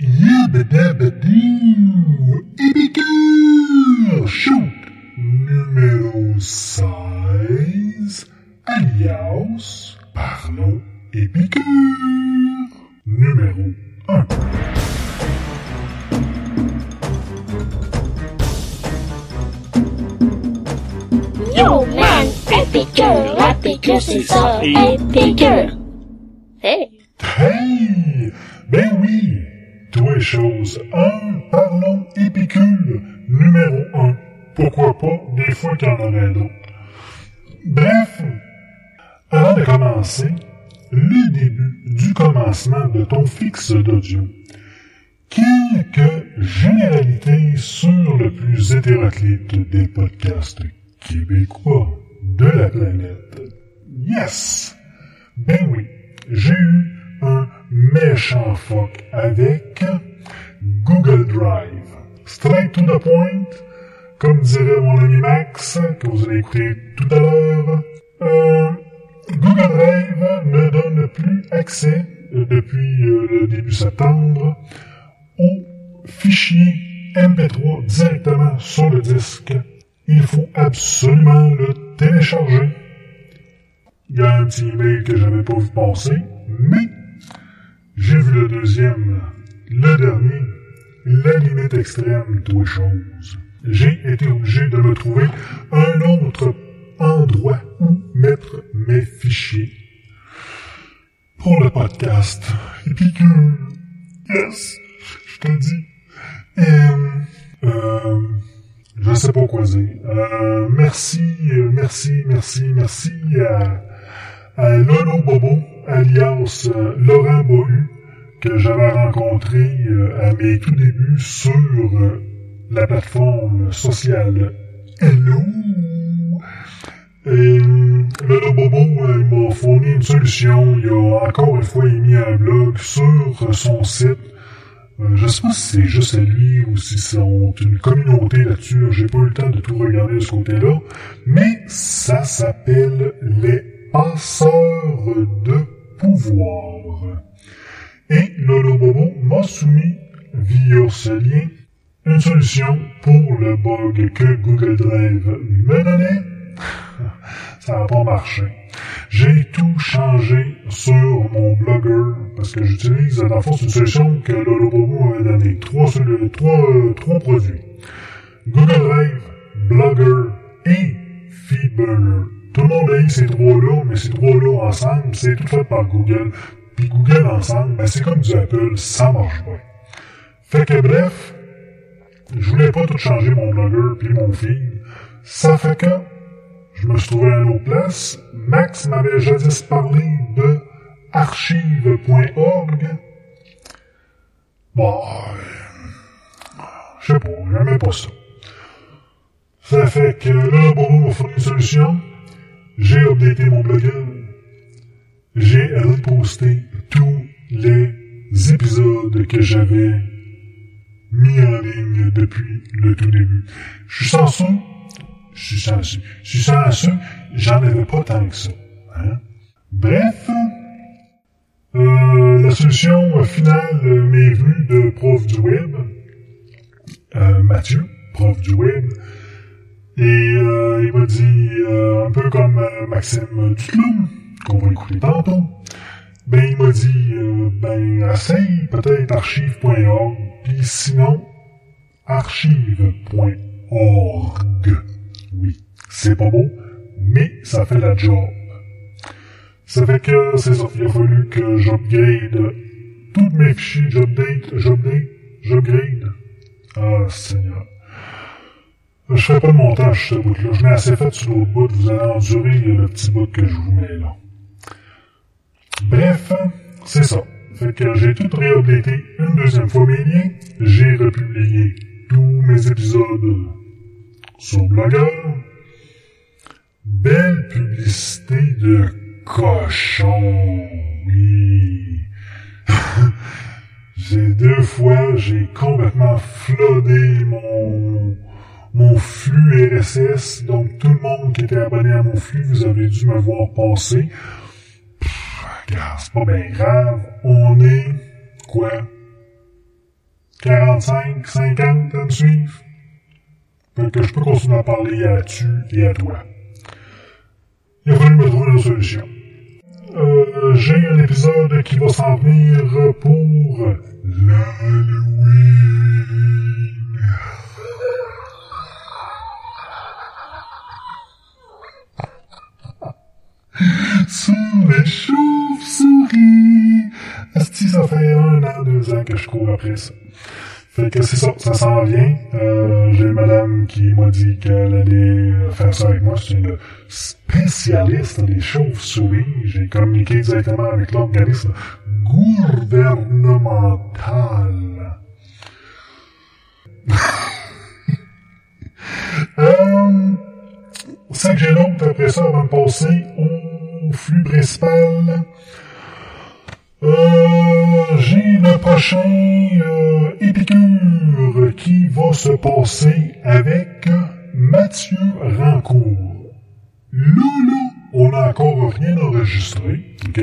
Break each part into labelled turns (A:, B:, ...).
A: Yabadabadoo, Épicure Shoot numéro 16, alias Parlons Épicure numéro 1.
B: Yo man, épicure, la piqûre c'est ça, épicure. Hey,
A: Hey! Ben oui! Toi et chose 1, parlons épicure numéro 1. Pourquoi pas, des fois qu'il y en aurait d'autres. Bref, avant de commencer, le début du commencement de ton fixe d'audio. Quelques généralités sur le plus hétéroclite des podcasts québécois de la planète. Yes! Ben oui, j'ai eu un méchant fuck avec Google Drive. Straight to the point, comme dirait mon ami Max, que vous allez écouter tout à l'heure. Euh, Google Drive ne donne plus accès, euh, depuis euh, le début septembre, aux fichiers MP3 directement sur le disque. Il faut absolument le télécharger. Il y a un petit email que j'avais pas vu passer, mais j'ai vu le deuxième, le dernier, la limite extrême de choses. J'ai été obligé de me trouver un autre endroit où mettre mes fichiers. Pour le podcast. Et puis que, yes, je te dis. Euh, euh, je sais pas quoi dire. Euh, merci, euh, merci, merci, merci à, à Lolo Bobo, alias Laurent Bohu, que j'avais rencontré euh, à mes tout débuts sur euh, la plateforme sociale Hello. Et euh, Lolo Bobo m'a fourni une solution. Il a encore une fois émis un blog sur son site je sais pas si c'est juste à lui ou si c'est une communauté là-dessus. J'ai pas eu le temps de tout regarder de ce côté-là. Mais ça s'appelle les passeurs de pouvoir. Et Lolo Bobo m'a soumis via ce lien une solution pour le bug que Google Drive me donnait. Ça n'a pas marché. J'ai tout changé sur mon blogger parce que j'utilise le fond c'est une solution que Lolo Bobo m'avait donné. Trois, produits. Google Drive, Blogger et Feedburner. Tout le monde a eu ces trois-là, mais ces trois-là ensemble, c'est tout fait par Google. Puis Google ensemble, ben c'est comme du Apple, ça marche pas. Fait que bref, je voulais pas tout changer mon blogger puis mon feed. Ça fait que je me suis trouvé à une autre place. Max m'avait jadis parlé de archive.org. Bon, euh, je sais pas, j'aimais pas ça. Ça fait que là, bon, m'a fourni une solution. J'ai updaté mon blogger. J'ai reposté tous les épisodes que j'avais mis en ligne depuis le tout début. Je suis chanceux. Je suis chanceux. Je suis chanceux. J'en avais pas tant que ça. Hein? Bref, euh, la solution finale m'est venue de prof du web, euh, Mathieu, prof du web, et euh, il m'a dit, euh, un peu comme euh, Maxime Duclum, qu'on va écouter tantôt, ben il m'a dit, euh, ben essaye peut-être archive.org, puis sinon, archive.org. Oui, c'est pas beau, mais ça fait la job. Ça fait que c'est ça, il a fallu que j'upgrade tous mes fichiers, j'update, j'update, j'upgrade. Ah, Seigneur. Je fais pas de montage, ce bout-là. Je l'ai assez fait sur l'autre bout. Vous allez endurer le petit bout que je vous mets là. Bref, c'est ça. Fait que j'ai tout réupdaté une deuxième fois mes liens. J'ai republié tous mes épisodes sur Blogger. Belle publicité de cochon, oui. j'ai deux fois, j'ai complètement flodé mon, mon flux RSS. Donc tout le monde qui était abonné à mon flux, vous avez dû me voir passer. Regarde, c'est pas bien grave. On est, quoi? 45, 50 à me suivre? Fait que je peux continuer à parler à tu et à toi. Il a fallu me trouver une solution. Euh, j'ai un épisode qui va s'en venir pour l'Halloween. Sur les chauves-souris. Asti, ça fait un an, deux ans que je cours après ça? Fait que c'est ça, ça s'en vient. Euh, j'ai une madame qui m'a dit qu'elle allait faire ça avec moi. C'est une spécialiste des chauves-souris. J'ai communiqué directement avec l'organisme gouvernemental. euh, c'est que j'ai donc après ça, va me passer au flux principal. Euh, j'ai le prochain euh, épicure qui va se passer avec Mathieu Rancourt. Loulou, on n'a encore rien enregistré, ok?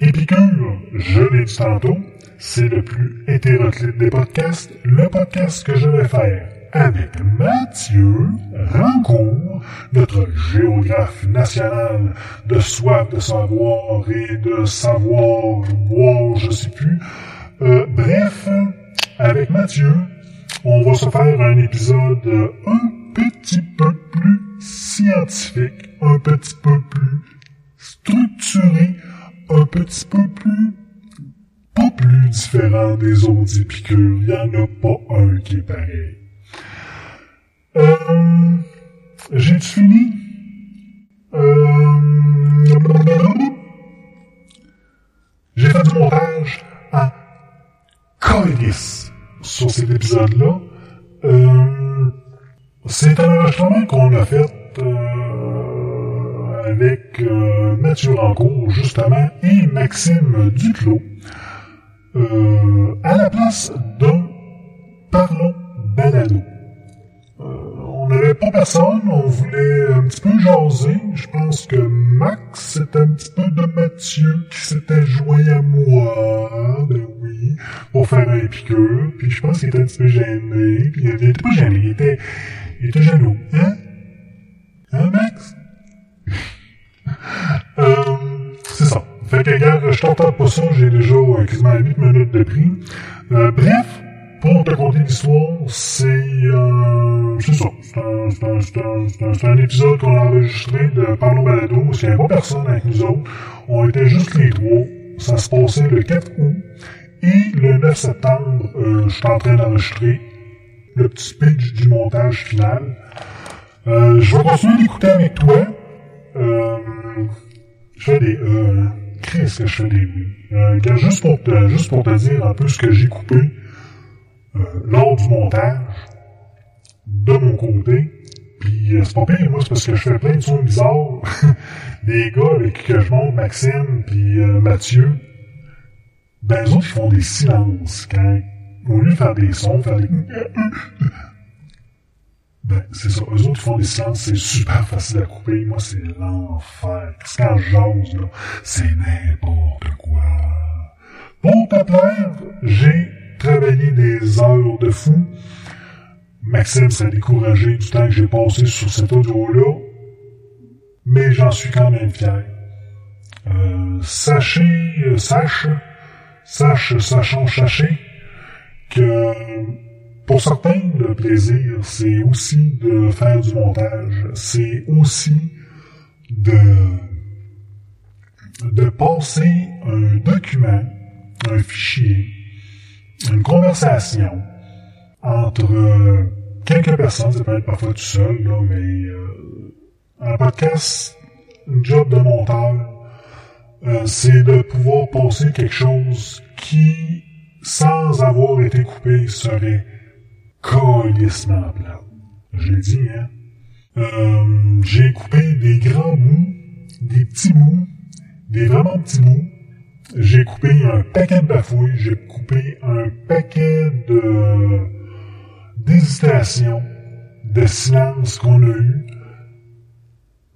A: Épicure, je l'ai dit tantôt, c'est le plus hétéroclite des podcasts, le podcast que je vais faire avec Mathieu Rancourt, notre géographe national de soif de savoir et de savoir boire, je sais plus. Euh, bref, avec Mathieu, on va se faire un épisode un petit peu plus scientifique, un petit peu plus structuré, un petit peu plus pas plus différent des autres épicures. Il n'y en a pas un qui est pareil. Euh, J'ai fini? Euh, J'ai fait du montage à Colis sur cet épisode-là. Euh, c'est un enregistrement qu'on a fait euh, avec euh, Mathieu Rancourt, justement, et Maxime Duclos. Euh, à la place d'un Parlons Balado. Euh, on n'avait pas personne, on voulait un petit peu jaser. Je pense que Max, c'était un petit peu de Mathieu qui s'était joint à moi, ben oui, pour faire un piqueur. Puis je pense qu'il était un petit peu gêné. Puis il était pas gêné, il était, il était jaloux. Hein? Hein, Max? euh, c'est ça. Fait que, gars, je t'entends pas ça, j'ai déjà quasiment 8 minutes de prix. Euh, bref, pour te conter l'histoire, c'est euh, c'est ça. C'est un, un, épisode qu'on a enregistré de Parlons Balado, parce qu'il n'y avait pas personne avec nous autres. On était juste les trois. Ça se passait le 4 août. Et le 9 septembre, euh, je suis en train d'enregistrer le petit pitch du montage final. Euh, je vais continuer d'écouter avec toi. Euh, je fais des... Qu'est-ce que je fais des... Euh, juste pour te, juste pour te dire un peu ce que j'ai coupé euh, lors du montage, de mon côté. Puis euh, c'est pas pire, moi, c'est parce que je fais plein de sons bizarres. des gars avec qui je monte, Maxime, puis euh, Mathieu, ben eux autres, ils font des silences quand, au lieu de faire des sons, faire des... Ben, c'est ça. Eux autres font des silences, c'est super facile à couper. Moi, c'est l'enfer. Qu'est-ce jase, là? C'est n'importe quoi. Pour te plaire, j'ai travaillé des heures de fou. Maxime s'est découragé du temps que j'ai passé sur cet audio-là. Mais j'en suis quand même fier. Euh, sachez, euh, sache, sache, sachant, sachez que pour certains, le plaisir, c'est aussi de faire du montage, c'est aussi de, de passer un document, un fichier, une conversation entre euh, quelques personnes, ça peut être parfois tout seul, là, mais euh, un podcast, un job de monteur, c'est de pouvoir passer quelque chose qui, sans avoir été coupé, serait colissement plat. Je l'ai dit, hein. Euh, j'ai coupé des grands bouts, des petits bouts, des vraiment petits bouts. J'ai coupé un paquet de bafouilles, j'ai un paquet de d'hésitations, de silence qu'on a eu.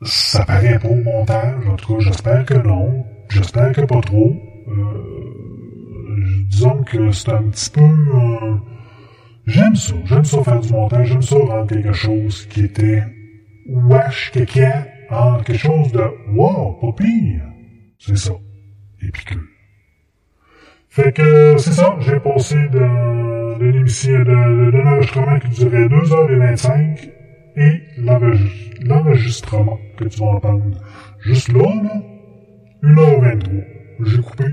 A: Ça paraît pas au montage, en tout cas, j'espère que non. J'espère que pas trop. Euh, disons que c'est un petit peu... euh, j'aime ça. J'aime ça faire du montage. J'aime ça rendre quelque chose qui était wesh kéké en quelque chose de wow, pas pire. C'est ça. Épicure. Fait que c'est ça, j'ai passé de, de l'émission de, de, de l'enregistrement qui durait 2h25 et l'enregistre- l'enregistrement que tu vas entendre juste là, là, 1h23. J'ai coupé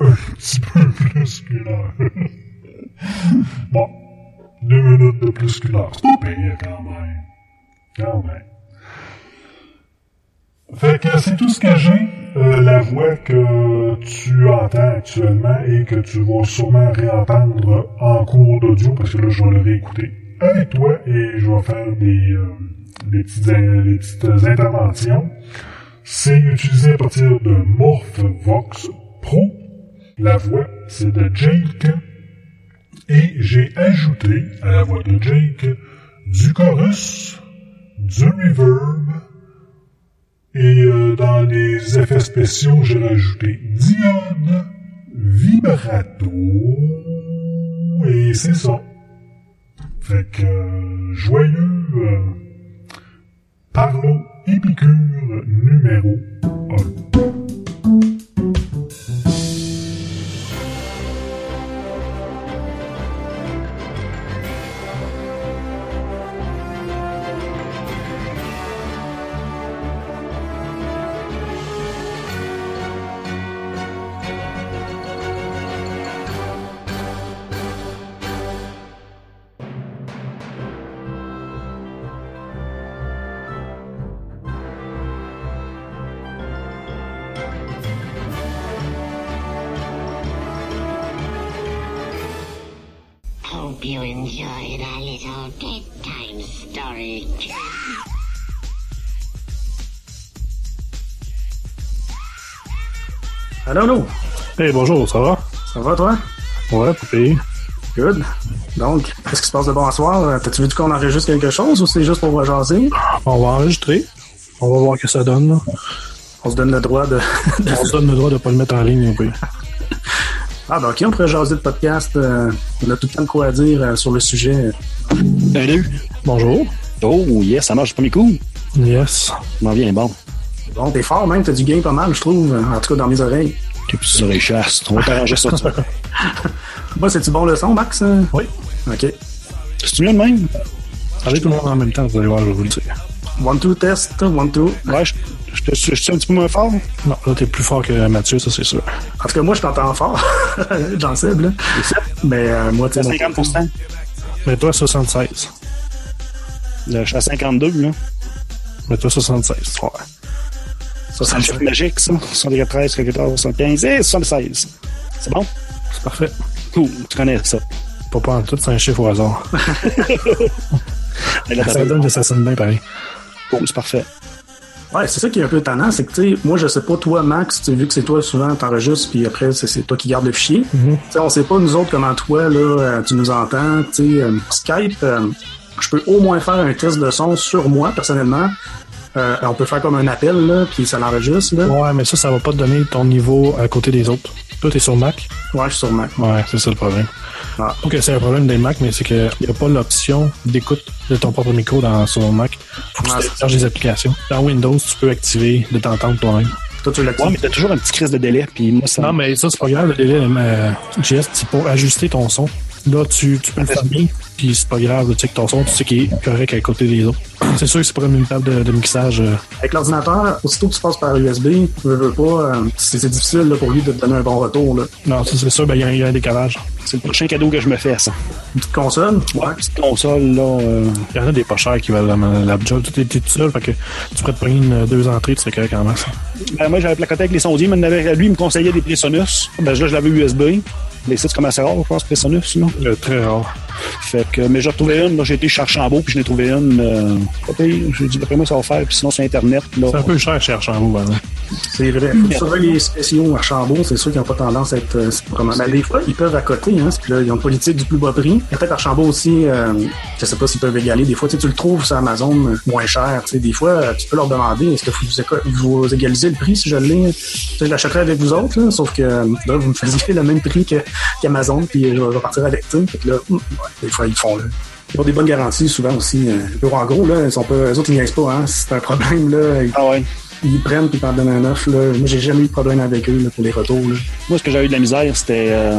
A: un petit peu plus qu'une heure. bon, deux minutes de plus qu'une heure. C'est pas payé quand même. Quand même. Fait que c'est tout ce que j'ai. Euh, la voix que tu entends actuellement et que tu vas sûrement réentendre en cours d'audio parce que là je vais le réécouter avec toi et je vais faire des, euh, des, petites, des petites interventions. C'est utilisé à partir de MorphVox Pro. La voix, c'est de Jake. Et j'ai ajouté à la voix de Jake du chorus, du reverb, et euh, dans les effets spéciaux, j'ai rajouté Diane, Vibrato, et c'est ça. Fait que, euh, joyeux euh, Parlo Épicure numéro 1.
C: Hey, bonjour, ça va?
D: Ça va, toi?
C: Ouais, payé.
D: Good. Donc, qu'est-ce qui se passe de bon à soir? Euh, T'as-tu vu qu'on enregistre quelque chose ou c'est juste pour jaser?
C: On va enregistrer. On va voir ce que ça donne. là.
D: On se donne le droit de...
C: On se donne le droit de pas le mettre en ligne. Oui.
D: ah, ben ok, on pourrait jaser de podcast. euh, on a tout le temps de quoi à dire euh, sur le sujet.
E: Salut.
C: Bonjour.
E: Oh, yes, ça marche du premier coup.
C: Yes.
E: M'en vient bon.
D: Bon, t'es fort même, t'as du gain pas mal, je trouve. En tout cas, dans mes oreilles.
E: Tes petites oreilles chastes. On va t'arranger ça. ça.
D: Moi, c'est-tu bon le son, Max? euh?
C: Oui.
D: Ok.
E: C'est-tu mieux de même?
C: Allez tout le monde en même temps, vous allez voir, je vais vous le dire.
D: One, two, test. One, two.
E: Ouais, je, je, te- je, suis un petit peu moins fort.
C: Non, là, t'es plus fort que Mathieu, ça, c'est sûr.
D: En tout cas, moi, je t'entends fort. J'en sais, là. Mais euh, moi, tu sais,
E: À
D: mon-
E: 50
C: Mais toi, 76.
E: Là, Je suis à 52, là.
C: Mais toi, 76. Ouais.
E: C'est un chiffre magique, ça. 74, 74, 75 et 76. C'est bon?
C: C'est parfait.
E: Cool. Tu connais ça.
C: Pas pas en tout, c'est un chiffre au hasard. Ça donne que ça sonne bien pareil.
E: Cool, c'est parfait.
D: Ouais, c'est ça qui est un peu étonnant, c'est que, tu sais, moi, je sais pas, toi, Max, tu vu que c'est toi, souvent, t'enregistres, puis après, c'est- c'est toi qui gardes le fichier. Tu sais, on sait pas, nous autres, comment toi, là, euh, tu nous entends, tu sais, euh, Skype, euh, je peux au moins faire un test de son sur moi, personnellement. Euh, on peut faire comme un appel, là, puis ça l'enregistre, là.
C: Ouais, mais ça, ça va pas te donner ton niveau à côté des autres. Toi, t'es sur Mac?
D: Ouais, je suis sur Mac.
C: Ouais, c'est ça le problème.
D: Ah.
C: Ok, c'est un problème des Mac, mais c'est qu'il n'y a pas l'option d'écoute de ton propre micro dans, sur mon Mac. Faut que
D: Ah,
C: tu
D: c'est
C: télécharges des applications. Dans Windows, tu peux activer de t'entendre toi-même.
D: Toi, tu l'actives?
E: Ouais, mais t'as toujours un petit crise de délai, puis moi, ça.
C: Non, mais ça, c'est pas grave. Le délai, euh, JS, c'est pour ajuster ton son. Là, tu, tu peux le fermer, puis c'est pas grave. Tu sais que ton son, tu sais qu'il est correct à côté des autres. C'est sûr que c'est pas comme une table de, de mixage. euh,
D: Avec l'ordinateur, aussitôt que tu passes par USB, veux, veux pas, euh, c'est difficile, là, pour lui de te donner un bon retour, là.
C: Non, c'est sûr, ben, il y, a- il y a un décalage.
E: C'est le prochain cadeau que je me fais, ça.
D: Une petite console?
E: Ouais, petite console, là. euh,
C: Il y en a des pas chers qui valent la, la job. Tu es tout seul, fait que tu pourrais te prendre une, deux entrées, tu serais correct en masse.
E: Ben, moi, j'avais placoté avec les sondiers, mais lui, il me conseillait des Presonus. Ben, là, je l'avais USB. Les sites comme assez rare, je pense, Presonus, là.
C: Euh, très rare.
E: Fait que, mais j'ai retrouvé une, là, j'ai été chercher en beau, puis je l'ai trouvé une. Euh, pire. J'ai dit, d'après moi, ça va faire, puis sinon, sur Internet, là.
C: C'est un peu cher chez Archambault, vraiment.
D: C'est vrai. Faut surveiller les spéciaux à Archambault, c'est sûr qu'ils n'ont pas tendance à être. euh, c'est vraiment- Ben, des fois, ils peuvent à côté, hein. Puis là, ils ont une politique du plus bas prix. Peut-être Archambault aussi, euh, je sais pas s'ils peuvent égaler. Des fois, tu le trouves sur Amazon euh, moins cher. Tu sais, des fois, euh, tu peux leur demander est-ce que vous, égalisez le prix si je l'ai? Tu sais, je l'achèterais avec vous autres, là, sauf que euh, là, vous me faisiez le même prix que- qu'Amazon, puis je vais je vais partir avec sais. Fait que là, hum, ouais, des fois, ils le font là. Ils ont des bonnes garanties, souvent aussi. euh. En gros, là, ils sont pas, eux autres, ils niaisent pas, hein. Si c'est un problème, là, ils,
E: Ah ouais.
D: ils prennent puis ils t'en donnent un neuf, là. Moi, j'ai jamais eu de problème avec eux, là, pour les retours, là.
E: Moi, ce que j'avais eu de la misère, c'était euh,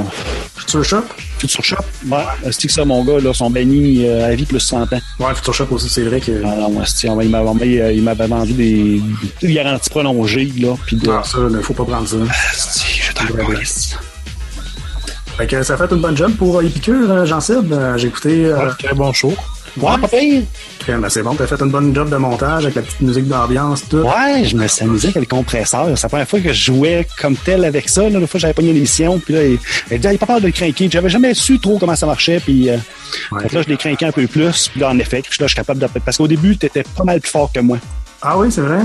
D: Future Shop?
E: Future Shop. Ouais, c'est que ça, mon gars, là, sont bannis euh, à vie plus 100 ans.
D: Ouais, Future Shop aussi, c'est vrai que.
E: Ah non, moi, il m'avait euh, il vendu des, des garanties prolongées, là, puis de...
D: Ah, ça, là, faut pas prendre ça.
E: Si, je t'en.
D: Fait que ça fait une bonne job pour euh, Épicure, euh, Jean-Seb. Euh, J'ai écouté.
C: Ouais, très bon show.
E: Ouais, pas pire.
D: ben, c'est bon, t'as fait une bonne job de montage avec la petite musique d'ambiance, tout.
E: Ouais, je me suis amusé avec le compresseur. C'est la première fois que je jouais comme tel avec ça. Là, la fois, j'avais pas une émission, puis là, il, il Ah, pas peur de le craquer. J'avais jamais su trop comment ça marchait, puis euh,
D: Ouais.
E: là, je l'ai craqué un peu plus. Puis là, en effet, je, là, je suis capable de... Parce qu'au début, t'étais pas mal plus fort que moi.
D: Ah oui, c'est vrai?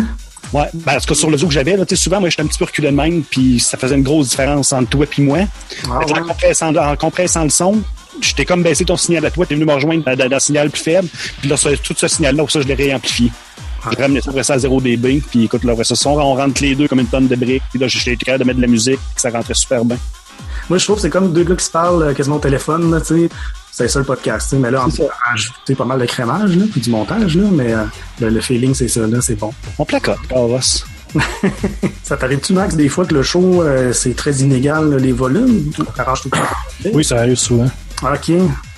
E: Ouais, ben, en tout cas, sur le zoo que j'avais, là, tu sais, souvent, moi, j'étais un petit peu reculé de même, puis ça faisait une grosse différence entre toi et moi.
D: Ah, ouais.
E: en, compressant, en compressant le son, j'étais comme baissé ton signal à toi, t'es venu me rejoindre dans, dans- dans un signal plus faible, puis là, tout ce signal-là, pour ça, je l'ai réamplifié. J'ai ramené ça après ça à 0 dB, puis écoute, là, ça, son, on rentre les deux comme une tonne de briques, puis là, j'étais capable de mettre de la musique, puis ça rentrait super bien.
D: Moi, je trouve que c'est comme deux gars qui se parlent euh, quasiment au téléphone, tu sais. C'est ça le podcast, tu sais. Mais là, en
E: ça.
D: ajouté pas mal de crémage, là, puis du montage, là. Mais euh, le, le feeling, c'est ça, là, c'est bon.
E: On placote, Carlos.
D: Ça t'arrive-tu, Max, des fois que le show, euh, c'est très inégal, là, les volumes? T'arranges tout le temps?
C: Oui, ça arrive souvent.
D: OK.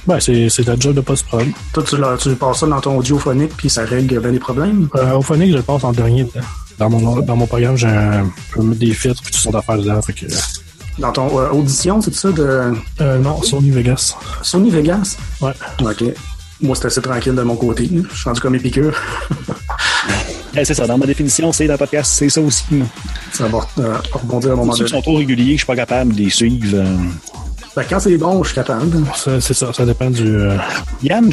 C: Ben, c'est c'est ta job de pas se prendre.
D: Toi, tu, l'as- tu passes ça dans ton audiophonique, puis ça règle bien les problèmes?
C: Euh, au phonique, je le passe en dernier. Dans mon, dans mon programme, j'ai un, je peux mettre des filtres puis toutes sortes d'affaires dedans. Fait que,
D: Dans ton euh, audition, c'est ça, de
C: euh, non, Sony Vegas.
D: Sony Vegas?
C: Ouais.
D: OK. Moi, c'est assez tranquille de mon côté. Je suis rendu comme épicure.
E: Eh, c'est ça, dans ma définition, c'est dans le podcast, c'est ça aussi.
D: ça va euh, rebondir à un moment
E: Ceux qui
D: donné.
E: sont trop réguliers, je suis pas capable de les suivre.
D: Quand c'est bon, je suis capable.
C: Ça, C'est ça, ça dépend du. euh,
E: Yann,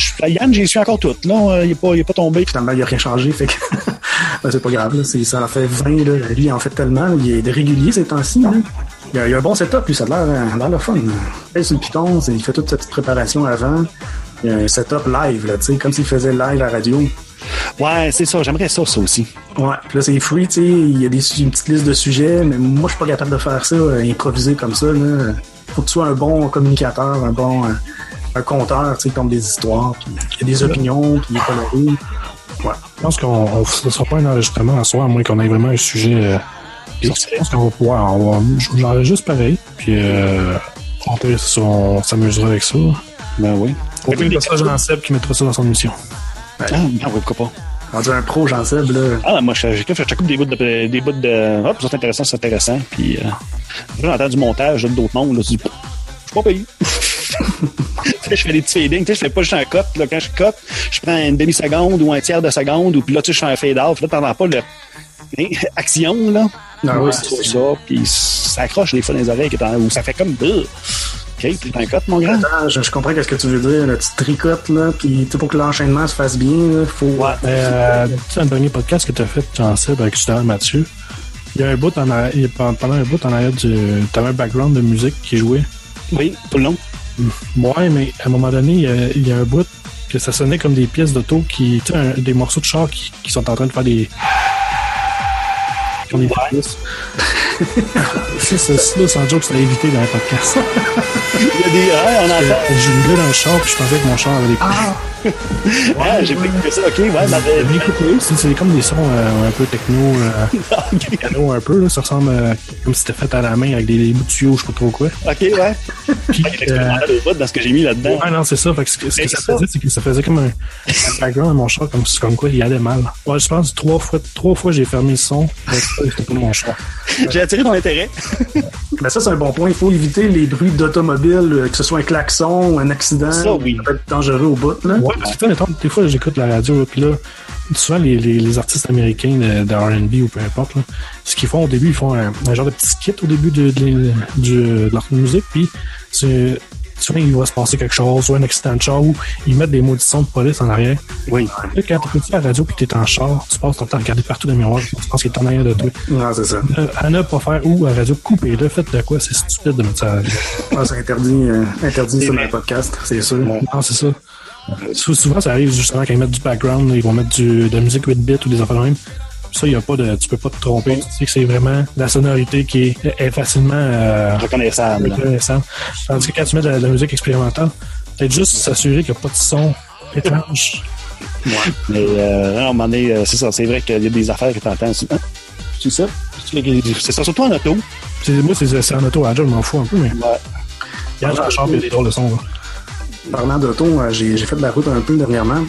E: j'y suis encore toutes. Là, Euh, il est pas, pas tombé.
D: Finalement, il n'a rien changé. Fait que ben, c'est pas grave. Là. Ça en fait 20. Là. Lui, il en fait tellement. Il est régulier ces temps-ci. Il a, il a un bon setup, lui. Ça a l'air euh, le fun. Il fait sur le piton. Il fait toute cette petite préparation avant. Il a un setup live, là, tu sais, comme s'il faisait live à la radio.
E: Ouais, c'est ça, j'aimerais ça, ça aussi.
D: Ouais, puis là c'est free, tu sais, il y a des, une petite liste de sujets, mais moi je suis pas capable de faire ça, euh, improviser comme ça. Là. Faut que tu sois un bon communicateur, un bon euh, un conteur, tu sais, comme des histoires, puis il y a des opinions, puis il est coloré. Ouais.
C: Je pense qu'on ne sera pas un enregistrement en soi, à moins qu'on ait vraiment un sujet. euh, je pense qu'on va pouvoir. On j'enregistre pareil. Puis euh, on, peut- on s'amusera avec ça.
E: Ben oui.
C: Au pire, ça, Seb qui mettra ça dans son émission.
E: Ah, ben oui, pourquoi pas.
D: Rendu un pro, j'en sais, là.
E: Ah, moi, je, je, je, je coupe des bouts de, des bouts de, hop, c'est intéressant, c'est intéressant. Puis, euh, j'entends du montage d'autres mondes, là, tu dis, je suis pas payé. tu sais, je fais des petits fadings, tu sais, je fais pas juste un cut, là, quand je cut, je prends une demi-seconde ou un tiers de seconde, ou puis là, tu sais, je fais un fade-off, là, t'entends pas le, hein, action, là.
D: Non,
E: Ouais,
D: ouais,
E: c'est ça, puis ça accroche des fois dans les oreilles, qui est en- ou ça fait comme. Ok, cut, mon grand.
D: Attends, je, je comprends qu'est-ce que tu veux dire, là, tu tricotes, là, puis tu sais, pour que l'enchaînement se fasse bien, là, faut...
E: Ouais.
C: Euh, tu sais, un dernier podcast que tu as fait, Jean Seb, avec justement Mathieu, il y a un bout en arrière, il pendant un bout en arrière du. T'avais un background de musique qui jouait.
E: Oui, tout le long.
C: Ouais, mais à un moment donné, il y a, il y a un bout que ça sonnait comme des pièces d'auto qui. Tu sais, des morceaux de char qui, qui sont en train de faire des. qui ont des pièces. Ça, ça, ça, sans joke, ça l'a évité dans le podcast.
E: Il y a des, ah, on entend.
C: J'ai une gueule dans le char, puis je pensais que mon char avait des
E: Ah, j'ai pas écouté ça, ok, ouais,
C: Mais écoutez, c'est c'est comme des sons euh, un peu techno, euh, piano un peu, là, ça ressemble euh, comme si c'était fait à la main avec des, des bouts de tuyaux, je sais pas trop quoi.
E: ok, ouais.
C: Puis,
E: dans ce que j'ai mis là-dedans.
C: Ouais, non, c'est ça. Fait que ce que, ce que
E: C'est
C: ça
E: ça.
C: faisait, c'est que ça faisait comme un, un background à mon char, comme, comme quoi il allait mal. Ouais, je pense trois fois, trois fois j'ai fermé le son. Ouais, C'était pas mon char.
E: J'ai attiré ton intérêt.
D: Mais ça, c'est un bon point. Il faut éviter les bruits d'automobile, euh, que ce soit un klaxon ou un accident.
E: Ça, oui.
D: Ça peut être dangereux au bout, là.
C: Ouais, parce que, mettons, des fois, j'écoute la radio, puis là, souvent, les, les, les artistes américains de, de R&B ou peu importe, là, ce qu'ils font au début, ils font un, un genre de petit skit au début de, de, de- de leur musique, puis c'est souvent il va se passer quelque chose, soit un accident de char, ou ils mettent des maudits sons de police en arrière.
E: Oui.
C: Là, quand t'écoutes la radio puis t'es en char, tu passes ton temps à regarder partout dans le miroir, tu penses qu'il est en arrière de toi.
D: Non, c'est ça.
C: Euh, à ne pas faire ou à la radio, coupez-le, faites de quoi, c'est stupide de mettre ça à la radio.
D: Ah, c'est interdit, euh, interdit sur le podcast, c'est sûr.
C: Non, c'est ça. Sou- Souvent, ça arrive justement quand ils mettent du background, ils vont mettre du, de la musique 8 bits ou des affaires de même. Ça, y a pas de, tu peux pas te tromper. Tu sais que c'est vraiment la sonorité qui est, est facilement euh,
E: Reconnaissable.
C: Tandis que quand tu mets de la, de la musique expérimentale, peut-être juste s'assurer qu'il n'y a pas de son étrange.
E: Mais euh, à un moment donné, euh, c'est ça. C'est vrai qu'il y a des affaires que t'entends. C'est hein? C'est ça? C'est ça, surtout en auto.
C: Moi, c'est c'est en auto à je m'en fous un peu, mais
E: Ouais.
C: il y a dans la chambre, il y a des drôles de sons. Là.
D: Parlant d'auto, euh, j'ai j'ai fait de la route un peu dernièrement.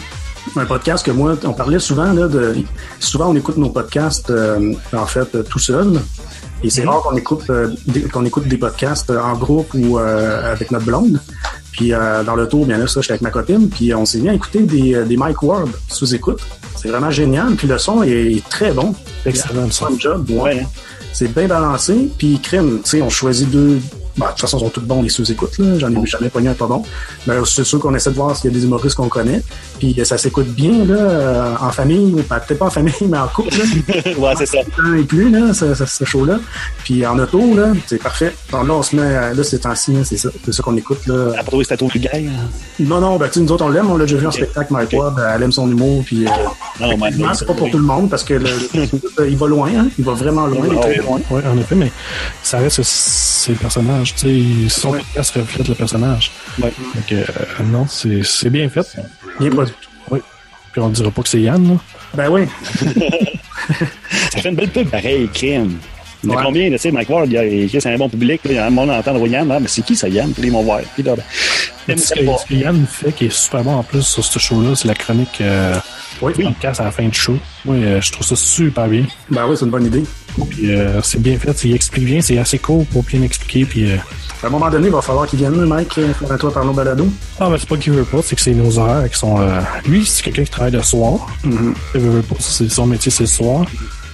D: Un podcast que moi, on parlait souvent là, de. Souvent, on écoute nos podcasts euh, en fait tout seul. Et c'est rare qu'on écoute euh, des, qu'on écoute des podcasts en groupe ou euh, avec notre blonde. Puis dans le tour, bien là, ça, j'étais avec ma copine. Puis on s'est mis à écouter des, des Mike Ward sous écoute. C'est vraiment génial. Puis le son est, très bon.
C: Excellent.
D: Bon job. ouais.
E: Hein.
D: C'est bien balancé. Puis crème, tu sais, on choisit deux. Bah, de toute façon, ils sont tous bons les sous-écoutes. là. J'en ai jamais pogné un pas bon. Mais c'est sûr qu'on essaie de voir s'il y a des humoristes qu'on connaît. Puis euh, ça s'écoute bien là, euh, en famille, ou pas- peut-être pas en famille, mais en couple. Là.
E: ouais, c'est ça.
D: Un et plus, là, ce, ce- ce show-là. Puis en auto, là, c'est parfait. Alors là, on se met, à- là, c'est temps-ci, là, c'est ça. C'est ça qu'on écoute, là.
E: Après, oui, c'était trop vulgaire. hein?
D: Non, non, ben, tu sais, nous autres, on l'aime, on l'a déjà vu en spectacle, Mike Ward, elle aime son humour, puis, euh,
E: Non, mais
D: effectivement, c'est pas pour tout le monde, parce que le, il va loin, hein, il va vraiment loin, il est très loin.
C: Oui, en effet, mais ça reste c'est le personnage. Sais, son
D: Ouais.
C: podcast reflète le personnage.
E: Ouais.
C: Donc, euh, non, c'est c'est bien fait.
D: Bien produit.
C: Oui. Puis on dira pas que c'est Yann, là.
D: Ben oui.
E: Ça fait une belle pub, pareil, crime. Il y en a
D: Ouais.
E: combien, tu sais, Mike Ward, il y a- il- c'est un bon public, là, il y a un monde entendre Yann, ah, mais c'est qui ça, Yann? Puis ils vont voir. Puis là, ben,
C: Mais ce, que, ce que Yann fait qui est super bon en plus sur ce show-là, c'est la chronique euh,
D: Oui.
C: podcast à la fin du show. Moi, euh, je trouve ça super bien.
D: Ben oui, c'est une bonne idée.
C: Puis euh, c'est bien fait, il explique bien, c'est assez court pour bien expliquer. Puis, euh,
D: À un moment donné, il va falloir qu'il vienne, Mike, euh, faire un tour par nos balados.
C: ah, ben c'est pas qu'il veut pas, c'est que c'est nos horaires qui sont. euh, lui, c'est quelqu'un qui travaille le soir. Il veut pas, c'est son métier, c'est le soir.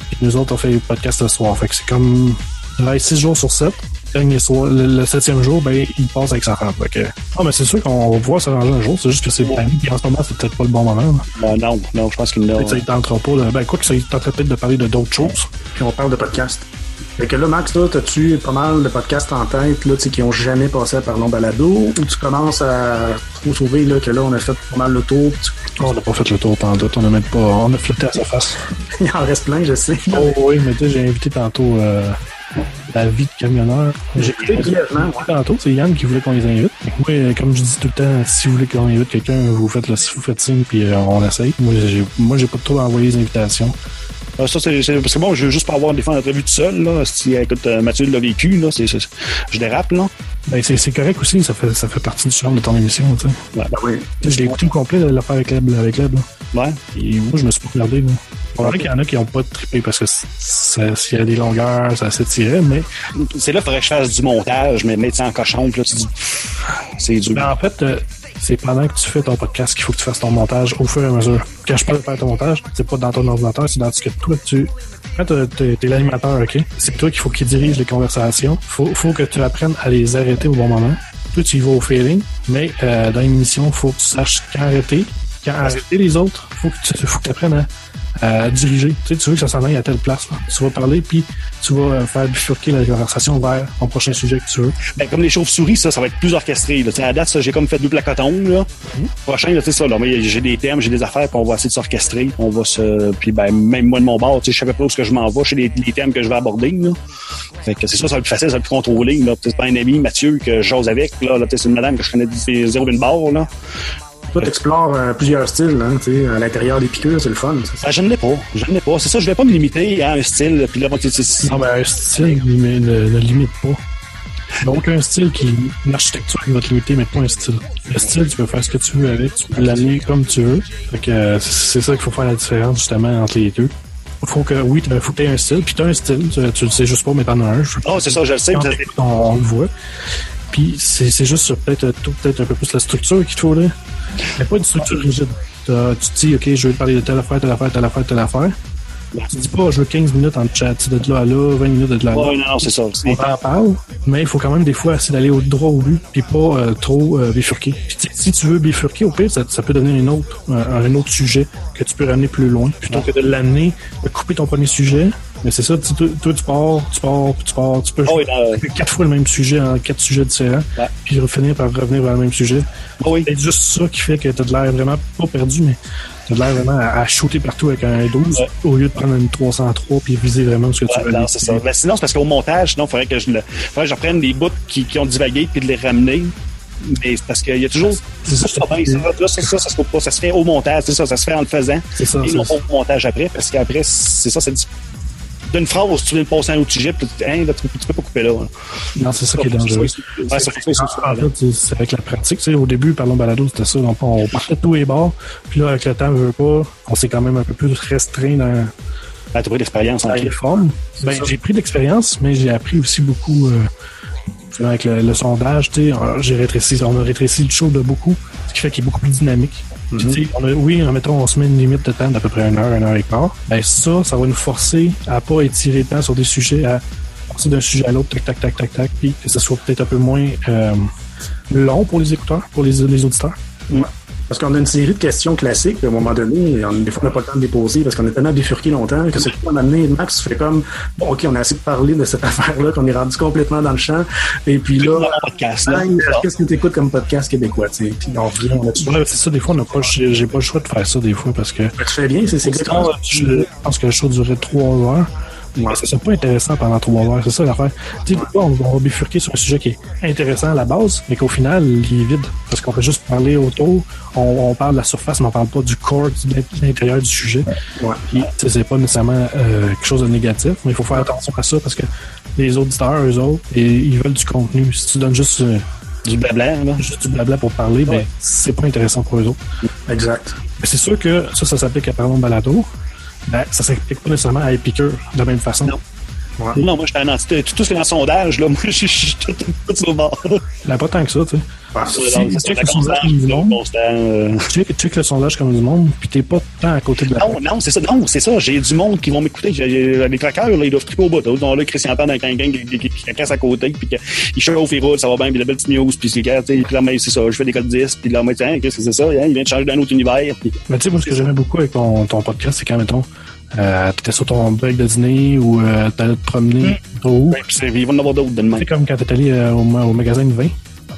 C: Puis nous autres, on fait le podcast le soir. Fait que c'est comme. Il travaille 6 jours sur 7. Dernier soir, le, le septième jour, ben, il passe avec sa femme. Fait que, ah, mais c'est sûr qu'on va pouvoir s'arranger un jour. C'est juste que c'est Puis en ce moment, c'est peut-être pas le bon moment.
E: ben, non, non, je pense qu'il
C: que ça ne tentera pas. là. Ben, quoi que ça il tenterait peut-être de parler de d'autres choses.
D: Puis on parle de podcast. Fait que là, Max, là, t'as-tu pas mal de podcasts en tête, là, tu sais, qui ont jamais passé par Balado, ou tu commences à trop trouver, là, que là, on a fait pas mal le tour, tu-
C: On n'a pas fait le tour pendant tout. On a même pas. On a flotté à sa face.
D: il en reste plein, je sais.
C: Oh oui, mais tu sais, j'ai invité tantôt euh, la vie de camionneur.
D: J'ai écouté brièvement.
C: Tantôt, c'est Yann qui voulait qu'on les invite. Moi, comme je dis tout le temps, si vous voulez qu'on invite quelqu'un, vous faites le vous faites signe puis euh, on essaye. Moi, j'ai moi j'ai pas trop envoyé les invitations.
E: Ah, ça, c'est, parce que bon, je veux juste pas avoir des fois d'entrevue tout seul, là. Si, écoute, euh, Mathieu l'a vécu, là, c'est, je dérape, là.
C: Ben, c'est correct aussi, ça fait ça fait partie du charme de ton émission, tu sais.
D: Ben oui.
C: Je l'ai écouté au complet de l'affaire avec Leb, avec Leb. là.
E: Ouais.
C: Et moi, je me suis pas regardé. Là. On vrai qu'il y en a qui ont pas trippé parce que s'il y a des longueurs, ça s'étirait, mais
E: C'est là, il faudrait que je fasse du montage, mais mettre ça en cochon, puis là, tu dis, c'est dur.
C: Ben, en fait, euh, c'est pendant que tu fais ton podcast qu'il faut que tu fasses ton montage au fur et à mesure. Quand je parle de faire ton montage, c'est pas dans ton ordinateur, c'est dans ce que toi tu. Quand t'es- t'es l'animateur, ok, c'est toi qu'il faut qu'il dirige les conversations. Faut, faut que tu apprennes à les arrêter au bon moment. Toi, tu y vas au feeling, mais euh, dans l'émission, faut que tu saches quand arrêter, quand arrêter les autres. Faut que tu faut que apprennes à, à diriger. Tu sais, tu veux que ça s'en aille à telle place. là. Tu vas parler, puis tu vas euh, faire bifurquer la conversation vers ton prochain sujet que tu veux.
E: Ben, comme les chauves-souris, ça, ça va être plus orchestré. Là. À date, ça, j'ai comme fait deux placotons. Là. Prochain, là, tu sais ça. Là, mais j'ai des thèmes, j'ai des affaires, puis on va essayer de s'orchestrer. On va se. Puis ben, même moi de mon bord, je savais pas où est-ce que je m'en vais, je sais les, les thèmes que je vais aborder. Là. Fait que c'est ça, ça va être plus facile, ça va être plus contrôlé. Là. Peut-être pas un ami, Mathieu, que j'ose avec. Là, là peut-être c'est une madame que je connais zéro d'une barre. Là.
D: Toi, t'explores euh, plusieurs styles, hein, tu sais, à l'intérieur des piqûres, c'est le fun. ça.
E: Ben, je ne l'ai pas. Je ne l'ai pas. C'est ça, je vais pas me limiter à un style. Puis là, tu c'est-
C: Non, ben, un style ne, ne, ne limite pas. Donc, un style qui. Une architecture qui va te limiter, mais pas un style. Le style, tu peux faire ce que tu veux avec, tu peux l'amener comme tu veux. Fait que euh, c'est ça qu'il faut faire la différence, justement, entre les deux. Faut que, oui, t'as- faut que tu un style, puis tu as un style, tu, tu le sais juste pas, mais t'en as un. Je-
E: Oh, c'est ça, je le sais.
C: On, on le voit. Puis c'est c'est juste sur peut-être euh, tout- peut-être un peu plus la structure qu'il te faut là. Mais pas une structure rigide. Tu te dis, OK, je vais te parler de telle affaire, telle affaire, telle affaire, telle affaire. Tu dis pas, je veux 15 minutes en chat, de là à là, 20 minutes de là à là.
E: Ouais, non, non, c'est ça.
C: On t'en parle, mais il faut quand même des fois essayer d'aller au droit au but, puis pas euh, trop euh, bifurquer. Puis si tu veux bifurquer, au pire, ça, ça peut donner autre, un, un autre sujet que tu peux ramener plus loin, plutôt que de l'amener, de couper ton premier sujet. Mais c'est ça, tu- toi, toi, tu pars, tu pars, puis tu pars, tu peux
E: oui,
C: faire quatre fois le même sujet en quatre sujets différents,
E: Ouais.
C: puis finir par revenir vers le même sujet.
E: Ah oui.
C: C'est juste ça qui fait que t'as de l'air vraiment pas perdu, mais t'as de l'air vraiment à, à shooter partout avec un 12
E: Ouais.
C: au lieu de prendre une 303 puis viser vraiment ce que tu veux.
E: non, c'est ça. Ben, sinon, c'est parce qu'au montage, sinon, il faudrait que je le, faudrait que je reprenne des bouts qui, qui ont divagué puis de les ramener. Mais c'est parce qu'il y a toujours.
C: C'est ça,
E: ça, ça, ça se, fait pas. ça se fait au montage, c'est ça, ça se fait en le faisant.
C: C'est ça,
E: Et non pas au montage après, parce qu'après, c'est ça, c'est d'une phrase, tu viens de passer à un autre sujet, puis tu, hein, tu, tu peux pas couper là. hein.
C: Non, c'est ça qui est dangereux. C'est- avec la pratique. Tu sais, au début, parlons balado, c'était ça. Donc, on partait de tous les bords. Puis là, avec le temps, je veux pas, on s'est quand même un peu plus restreint dans,
E: Ah, t'as pris l'expérience en.
C: Ben, j'ai pris de l'expérience, mais j'ai appris aussi beaucoup euh, avec le, le sondage. Tu sais, on- j'ai rétréci, on a rétréci le show de beaucoup, ce qui fait qu'il est beaucoup plus dynamique. Sais, on a- oui, en mettant, on se met une limite de temps d'à peu près une heure, une heure et quart. Ben, ça, ça va nous forcer à pas étirer le temps sur des sujets, à passer d'un sujet à l'autre, tac, tac, tac, tac, tac, puis que ça soit peut-être un peu moins euh, long pour les écouteurs, pour les, les auditeurs.
D: Parce qu'on a une série de questions classiques, à un moment donné, on, des fois, on n'a pas le temps de les poser parce qu'on est tellement bifurqué longtemps que c'est tout à amené. Max fait comme, bon, OK, on a assez de parler de cette affaire-là, qu'on est rendu complètement dans le champ. Et puis là, qu'est-ce que tu écoutes comme podcast québécois, tu sais? Puis on revient, on a tout.
C: Ouais, c'est ça, des fois, on n'a pas, j'ai pas le choix de faire ça, des fois, parce que
D: Tu fais bien, c'est exactement
C: je pense que le show durait trois heures. Ça serait pas intéressant pendant trois heures, c'est ça l'affaire. Tu sais, on, va bifurquer sur un sujet qui est intéressant à la base, mais qu'au final, il est vide. Parce qu'on fait juste parler autour, on, on parle de la surface, mais on parle pas du corps, de l'intérieur du sujet.
D: Ouais.
C: C'est pas nécessairement euh, quelque chose de négatif, mais il faut faire attention à ça parce que les auditeurs, eux autres, et, ils veulent du contenu. Si tu donnes juste, euh,
E: Du blabla, là.
C: juste du blabla pour parler, ben, c'est pas intéressant pour eux autres.
D: Exact.
C: C'est sûr que ça, ça s'applique à Parlons Balado. Ben, ça s'applique pas nécessairement à Epicure de la même façon.
E: Non, moi, j'étais un anti. Tout tout ce qui est dans le sondage, là, moi, je je suis tout, tout sur le bord.
C: Ben, pas tant que ça, tu sais.
D: Ouais.
C: Si check le sondage comme du monde,
E: constant, euh,
C: check, check le sondage comme du monde, puis t'es pas tant à côté de la
E: Non, non, c'est ça. Non, c'est ça. J'ai du monde qui vont m'écouter. Les traqueurs, là, ils doivent triper au bout. Ils ont là Christian Pan avec un gang qui, casse à côté, puis il chauffe, il roule, ça va bien, puis la belle petite news, puis c'est gars, tu sais, puis là, mais c'est ça, je fais des codes 10, puis là, mais tiens, qu'est-ce que c'est ça? hein, Il vient de changer d'un autre univers. Puis,
C: Mais tu sais, moi, ce que j'aimais beaucoup avec ton, ton podcast, c'est quand, mettons, euh, t'étais sur ton break de dîner ou euh, t'allais te promener haut.
E: puis c'est- il va en avoir d'autres de
C: C'est
E: demain.
C: comme quand t'es allé euh, au, au magasin de vin.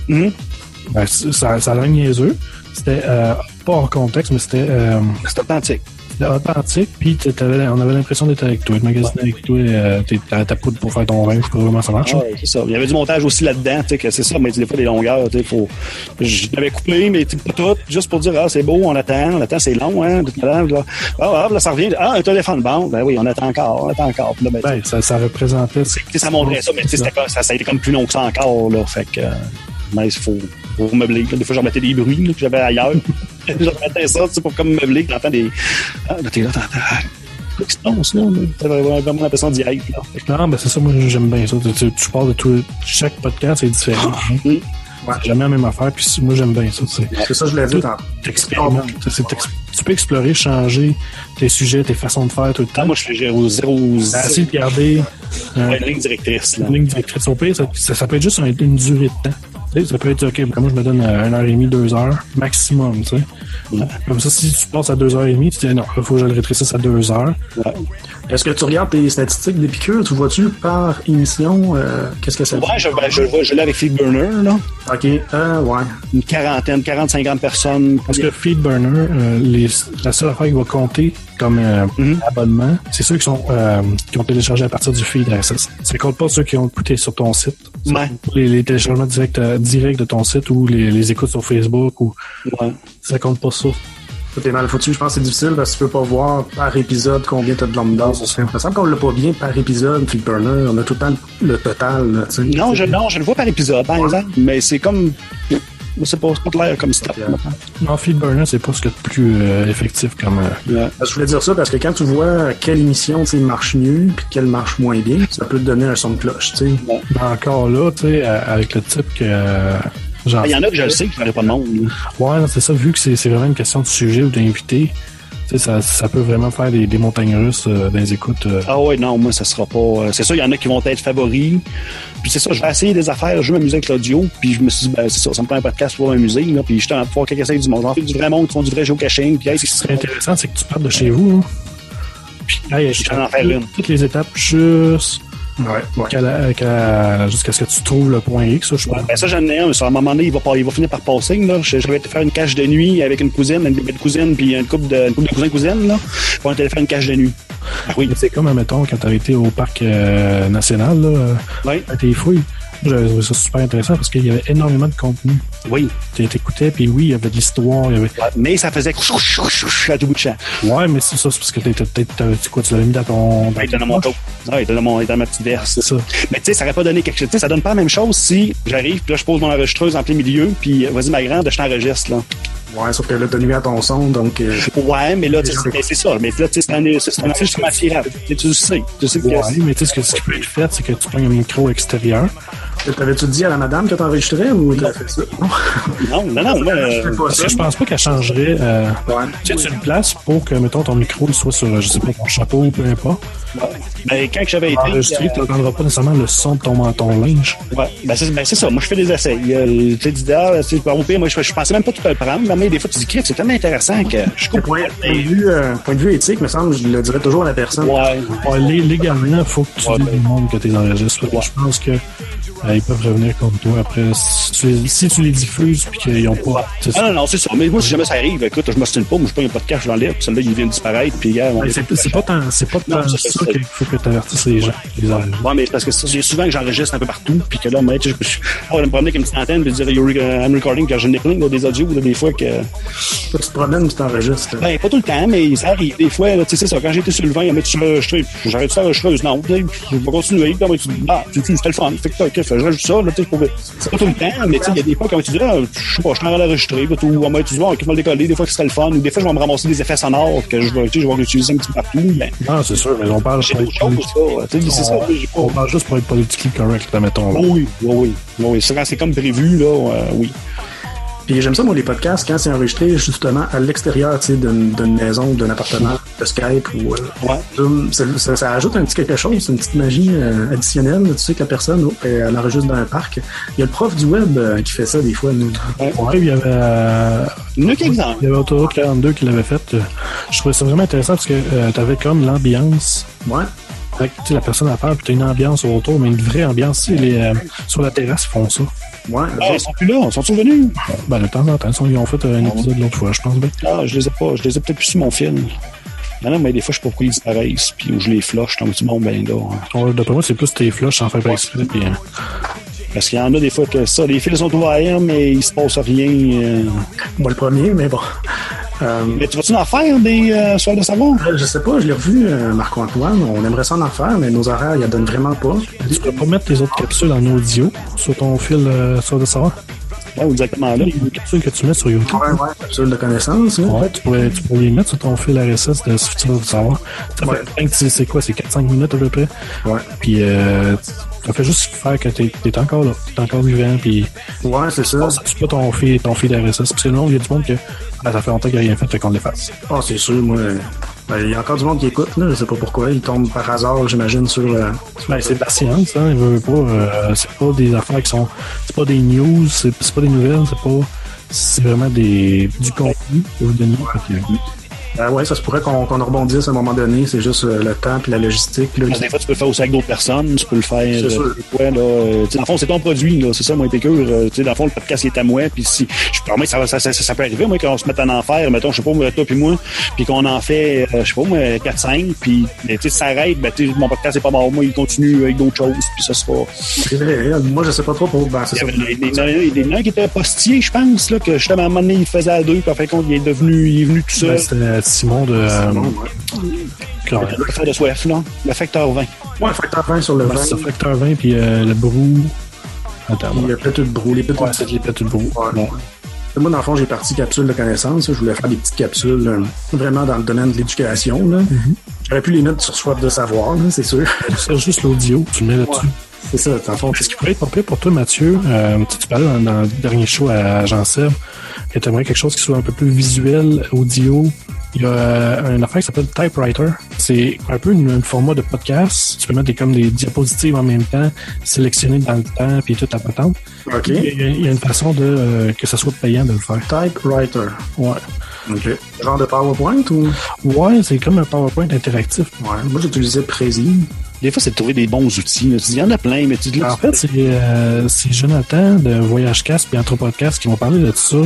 E: Mhm.
C: Ben, ça, ça a l'air niaiseux. C'était euh, pas hors contexte, mais c'était euh,
E: C'est authentique.
C: Authentique. Puis on avait l'impression d'être avec toi, de magasiner avec toi. Euh, t'es- t'as ta poudre pour faire ton vin. Je sais pas comment ça marche. hein.
E: Ouais, c'est ça. Il y avait du montage aussi là-dedans, tu sais, c'est ça, mais des fois, des longueurs, tu sais, faut. Je l'avais coupé, mais pas tout, juste pour dire, ah, c'est beau, on attend, on attend, c'est long, hein, à là. Ah, ah, là, ça revient, ah, un téléphone, bon, ben oui, on attend encore, on attend encore. Là, ben,
C: Ben, ça, ça représentait.
E: ça montrait ça, mais ça, ça a été comme plus long que ça encore, là. Fait que, mais il faut, faut meubler. là. Des fois, j'en mettais des bruits, là, que j'avais ailleurs. je remettais ça, tu sais, pour comme meubler, t'entends des. Ah, là, t'es là, t'entends. ah, passe, là? T'avais vraiment l'impression là. Fait que,
C: Non, ben c'est ça, moi j'aime bien ça. Tu, tu, tu parles de tout. Chaque podcast est différent. hein.
E: Mhm.
C: C'est jamais la même affaire, puis moi j'aime bien ça.
D: C'est ça, je l'ai.
C: T'expérimentes. Tu peux explorer, changer tes sujets, tes façons de faire tout le
E: ah,
C: temps.
E: moi, je fais au zéro.
C: Essayer de garder euh,
E: Ouais, une ligne directrice, là.
C: une ligne directrice. Au pire, ça, ça, ça peut être juste un- une durée de temps. Sais, ça peut être, OK, moi je me donne euh, une heure et demie, deux heures, maximum. Tu sais. Comme ça, si tu passes à deux heures et demie, tu te dis non, il faut que je le rétrécisse à deux heures.
E: Ouais.
D: Est-ce que tu regardes tes statistiques d'Épicure? Tu vois-tu par émission? euh, Qu'est-ce que ça?
E: Ouais, je, ben, je le vois, je l'ai avec Feedburner, là.
D: OK. Euh, ouais.
E: Une quarantaine, 40-50 personnes.
C: Parce que Feedburner, euh, les, la seule affaire qui va compter comme euh,
E: Mhm.
C: abonnement, c'est ceux qui sont euh, qui ont téléchargé à partir du feed RSS. Ça compte pas ceux qui ont écouté sur ton site.
E: Ouais.
C: Les, les téléchargements directs euh, directs de ton site ou les, les écoutes sur Facebook ou
E: Ouais.
C: ça compte pas ça.
D: Tout est mal foutu. Je pense que c'est difficile parce que tu peux pas voir par épisode combien t'as de lambda. Ça me semble qu'on l'a pas bien par épisode, puis Burner. On a tout le temps le total. là, tu sais.
E: Non, je, non, je le vois par épisode, par exemple. Mais c'est comme. Pas, c'est pas clair comme stop.
C: Non, Feedburner, c'est pas ce qu'il y a de plus euh, effectif comme. euh,
D: que Je voulais dire ça parce que quand tu vois quelle émission marche mieux puis quelle marche moins bien, ça peut te donner un son de cloche. tu sais.
C: mais encore là, tu sais, euh, avec le type que. Genre,
E: Il y en a que je le sais qui n'aurait pas de monde.
C: Ouais, c'est ça, vu que c'est vraiment une question de sujet ou d'invité, ça, ça peut vraiment faire des, des montagnes russes euh, dans les écoutes. euh.
E: Ah ouais, non, moi, ça sera pas. euh, c'est ça, il y en a qui vont être favoris. Puis c'est ça, je vais essayer des affaires, je vais m'amuser avec l'audio. Puis je me suis dit, ben, c'est ça, ça me prend un podcast pour m'amuser. Puis j'étais en pouvoir essais du monde. J'en fais du vrai monde qui font du vrai géocaching. Puis hey,
C: Ce qui serait intéressant, c'est que tu partes de chez vous. Hein. Puis là,
E: Je vais en faire une.
C: toutes les étapes juste
D: Ouais,
C: jusqu'à ce que tu trouves le point X, je pense.
E: Ben ça, j'en ai un, mais sur un moment donné, il va, pas, il va finir par passer. Là. Je, je vais te faire une cache de nuit avec une cousine, une de cousine, puis une couple de, de cousins-cousines. Là. On allé faire une cache de nuit. Ah oui.
C: C'est comme, admettons, quand t'avais été au parc euh, national, là, à tes fouilles. J'avais trouvé ça super intéressant parce qu'il y avait énormément de contenu.
E: Oui.
C: Tu t'écoutais, puis oui, il y avait de l'histoire, il y avait...
E: Ouais, Mais ça faisait chou, chou, chou, chou à tout bout de champ.
C: Ouais, mais c'est ça, c'est parce que t'étais peut-être, sais quoi, tu l'avais mis dans ton...
E: Ouais, il était dans mon taux. Ouais, il était dans, mon, dans ma petite verse.
C: C'est ça.
E: Mais tu sais, ça aurait pas donné quelque chose. Tu sais, ça donne pas la même chose si j'arrive, puis là, je pose mon enregistreuse en plein milieu, puis euh, vas-y, ma grande, je t'enregistre, là.
D: Ouais, sauf que là, t'as nuit à ton son, donc... euh,
E: Ouais, mais là, tu sais, c'est- ça. Mais là, tu sais, c'est un, c'est un enregistrement fiable. Tu sais, Tu sais. Tu sais que
C: Ouais, mais tu sais, ce, que, ce qui peut être fait, c'est que tu prends un micro extérieur.
D: T'avais-tu dit à la madame que t'enregistrais ou t'as fait ça?
E: Non, non, non. Moi, euh,
D: pas ça.
C: que je pense pas qu'elle changerait... Euh,
D: Ouais.
C: tu sais, tu le places pour que, mettons, ton micro soit sur, je sais pas, ton chapeau ou peu importe.
E: ben, quand que j'avais été.
C: Enregistré, tu
E: euh,
C: n'entendras pas nécessairement le son de ton menton linge.
E: Ouais, ben c'est ben c'est ça. Moi, je fais des essais. Tu sais, tu ah, c'est pas au pire, moi, je, je pensais même pas tout le prendre. Mais des fois, tu dis, c'est tellement intéressant que je coupe.
D: Point, point de vue, euh, point de vue éthique, me semble, je le dirais toujours à la personne.
E: Ouais.
C: Ouais, lé- légalement, il faut que tu
E: Ouais,
C: dises
E: ben-
C: au monde que tu les enregistres. Je pense que euh, ils peuvent revenir contre toi après. Si tu les, si tu les diffuses puis qu'ils n'ont pas.
E: Ah non, non, c'est ça. Mais moi, si jamais ça arrive, écoute, je m'ostine pas, moi, je pas un podcast, je l'enlève, puis celui-là, il vient de disparaître, puis gars, on
C: C'est pas tant, c'est pas tant
E: Non,
C: ça
E: ça.
C: qu'il faut que tu avertisses les gens. les.
E: Ouais, mais c'est parce que j'ai souvent que j'enregistre un peu partout, puis que là, moi, je, je, je, me promener avec une petite antenne, puis dire, You're, uh, I'm recording, quand je n'ai plein, des audios, des fois que.
D: Tu te promènes, tu t'enregistres.
E: Ben, pas tout le temps, mais ça arrive. Des fois, tu sais, ça. Quand j'étais sur le vin, j'arrête de faire enregistreuse. Non, tu sais, je vais continuer. Puis, tu dis, ah, c'était le fun. Fait que, je rajoute ça, là, tu sais, c'est pas tout le temps, mais tu sais, il y a des fois, quand tu dis, ah, je sais pas, je suis en train d'enregistrer, moi, tu dis, bon, qui va le décoller. Des fois, c'est le fun. Ou des fois, je vais me ramasser des effets sonores que je vais, je vais l'utiliser un petit peu partout.
C: Non, c'est sûr, mais on parle pour être
E: ça.
C: On parle juste pour être politiquement correct, là, mettons. là.
E: Oui, oui, oui. oui. oui. C'est quand c'est comme prévu, là, euh, oui.
D: Puis j'aime ça, moi, les podcasts, quand c'est enregistré justement à l'extérieur, tu sais, d'une maison, d'un appartement, de Skype ou... euh,
E: Ouais.
D: Zoom, ça, ça- ça ajoute un petit quelque chose, une petite magie euh, additionnelle. Tu sais que la personne, oh, elle elle enregistre dans un parc. Il y a le prof du web euh, qui fait ça des fois. Nous.
C: Ouais, il y avait, euh,
E: Il y quelques-uns.
C: il y avait Autoroute 42 qui l'avait fait. Euh, Je trouvais ça vraiment intéressant parce que tu avais comme l'ambiance.
D: Ouais.
C: Fait que, tu sais, la personne à part, puis t'as une ambiance autour, mais une vraie ambiance. tu sais, Les, euh, sur la terrasse, ils font ça.
D: Ouais.
E: Ah, ils sont plus là, ils sont revenus.
C: Ben, de temps en temps, ils ont fait euh, un épisode l'autre fois, je pense bien.
E: Ah, je les ai pas, je les ai peut-être plus sur mon film. Non, non, mais des fois, je sais pas pourquoi ils disparaissent, puis où je les flush, donc du bon, ben là. hein.
C: Ouais, D'après moi, c'est plus tes flushs sans faire pas exprès. Puis, euh,
E: Parce qu'il y en a des fois que ça, les fils sont ouverts, mais il se passe rien. euh.
D: Moi, le premier, mais bon. Euh,
E: Mais tu vas-tu en faire des euh, soirs de savoir?
D: euh, je sais pas, je l'ai revu, euh, Marc-Antoine. On aimerait ça en faire, mais nos horaires, ils en donnent vraiment pas.
C: tu peux pas mettre tes autres capsules en audio sur ton fil euh, sur de savoir?
E: Ouais, exactement là.
C: Les capsules que tu mets sur YouTube.
D: Ouais, ouais, capsule de connaissance. hein.
C: Ouais, tu pourrais, tu pourrais les mettre sur ton fil RSS de Futur de savoir. Ça
D: Ouais.
C: fait, c'est- c'est quoi, c'est 4-5 minutes à peu près.
D: Ouais.
C: Puis, euh, ça fait juste faire que t'es, t'es encore là, t'es encore vivant, puis
D: Ouais, c'est ça.
C: tue pas ton fil, ton fil RSS. Parce que non, il y a du monde que, ah, ça fait longtemps qu'il n'y a rien fait, fait qu'on l'efface.
D: Ah, c'est sûr, moi. ben, Il y a encore du monde qui écoute, là. Je sais pas pourquoi. Ils tombent par hasard, j'imagine, sur. euh,
C: Ben, c'est de la science, hein, il veut pas, euh, c'est pas des affaires qui sont, c'est pas des news, c'est, c'est pas des nouvelles, c'est pas, c'est vraiment des, du contenu que vous donnez. Fait
D: Ben ouais, ça se pourrait qu'on qu'on rebondisse à un moment donné. C'est juste euh, le temps puis la logistique. Là,
E: Parce des fois, tu peux le faire aussi avec d'autres personnes, tu peux le faire.
D: C'est
E: euh,
D: sûr.
E: fois, là, euh, tu sais, dans le fond, c'est ton produit, là. C'est ça, moi, Épicure. Euh, tu sais, dans le fond, le podcast, est à moi. Puis si, je moi, ça, ça, ça, ça, peut arriver, moi, qu'on se mette en enfer, mettons, je sais pas, toi puis moi, puis qu'on en fait, euh, je sais pas, moi, 4-5, puis, tu sais, ça arrête, ben, tu sais, mon podcast est pas mort. Moi, il continue avec d'autres choses, puis ça sera.
D: C'est vrai. Moi, je sais pas trop pour. Ben, c'est
E: Il y
D: ça.
E: avait- il y en a- il y en a un qui était postier, je pense, là, que justement, à un moment donné, il faisait à deux, puis en fin de compte, il est devenu, il est venu tout
C: ben,
E: seul.
C: euh, Simon de, euh, Claire.
E: Le facteur de soif, là. Le facteur 20.
D: Ouais, facteur 20 sur le
C: Ouais,
D: 20.
C: c'est ça, facteur 20, puis euh, le brou. Attends,
D: Il y
C: ouais.
D: a peut-être tout le brou, les petites.
C: Ouais, c'est les pétules brou.
D: Ouais.
C: Ouais.
D: Moi, dans le fond, j'ai parti capsule de connaissances. Je voulais faire des petites capsules euh, vraiment dans le domaine de l'éducation. là. J'aurais pu les mettre sur soif de savoir, c'est sûr.
C: C'est juste l'audio, tu le mets là-dessus.
D: c'est ça, dans le fond.
C: Ce qui pourrait être pas pour toi, Mathieu, euh, tu parlais dans, dans le dernier show à Jean Seb, que tu aimerais quelque chose qui soit un peu plus visuel, audio, Il y a euh, une affaire qui s'appelle Typewriter. C'est un peu un format de podcast. Tu peux mettre des, comme des diapositives en même temps, sélectionner dans le temps, puis tout à patente.
D: OK.
C: Il y, a, il y a une façon de euh, que ça soit payant de le faire.
D: Typewriter.
C: Ouais.
D: OK. Genre de PowerPoint ou?
C: Ouais, c'est comme un PowerPoint interactif.
D: Ouais. Moi, j'utilisais Prezi.
E: Des fois, c'est de trouver des bons outils. là. Tu dis, Il y en a plein, mais tu dis, là,
C: En fait, c'est euh, c'est Jonathan de Voyage Cast et Anthropodcast qui m'ont parlé de ça.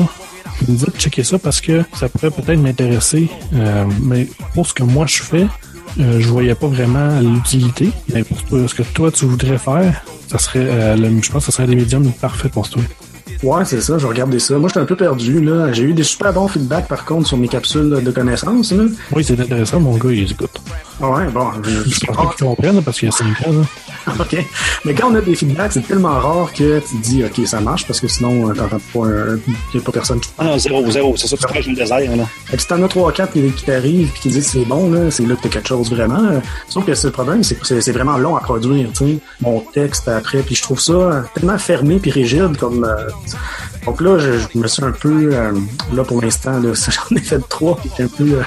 C: Il me dit de checker ça parce que ça pourrait peut-être m'intéresser. Euh, mais pour ce que moi je fais, euh, je voyais pas vraiment l'utilité. Mais pour ce que toi tu voudrais faire, ça serait, euh, le- je pense que ça serait des médiums parfaits pour toi.
D: Ouais, c'est ça, je regardais ça. Moi, j'étais un peu perdu, là. J'ai eu des super bons feedbacks, par contre, sur mes capsules de connaissances, là.
C: Oui, c'est intéressant, mon gars, il écoute.
D: Ouais, bon, je,
C: Je pense pas qu'ils comprennent parce qu'il y a 5 ans. Là.
D: OK. Mais quand on a des feedbacks, c'est tellement rare que tu te dis, OK, ça marche, parce que sinon, euh, t'entends pas, un- y a pas personne qui.
E: Ah non, zéro, zéro. C'est ça, tu prêches le désert, là.
D: Fait que si t'en as 3-4 qui, qui t'arrivent et qui disent c'est bon, là, c'est là que t'as quelque chose vraiment. Euh, Sauf que c'est le problème, c'est que c'est vraiment long à produire, tu sais. Mon texte après, puis je trouve ça tellement fermé puis rigide comme. euh, donc là, je, je me suis un peu euh, là pour l'instant, j'en ai fait trois, puis un peu euh,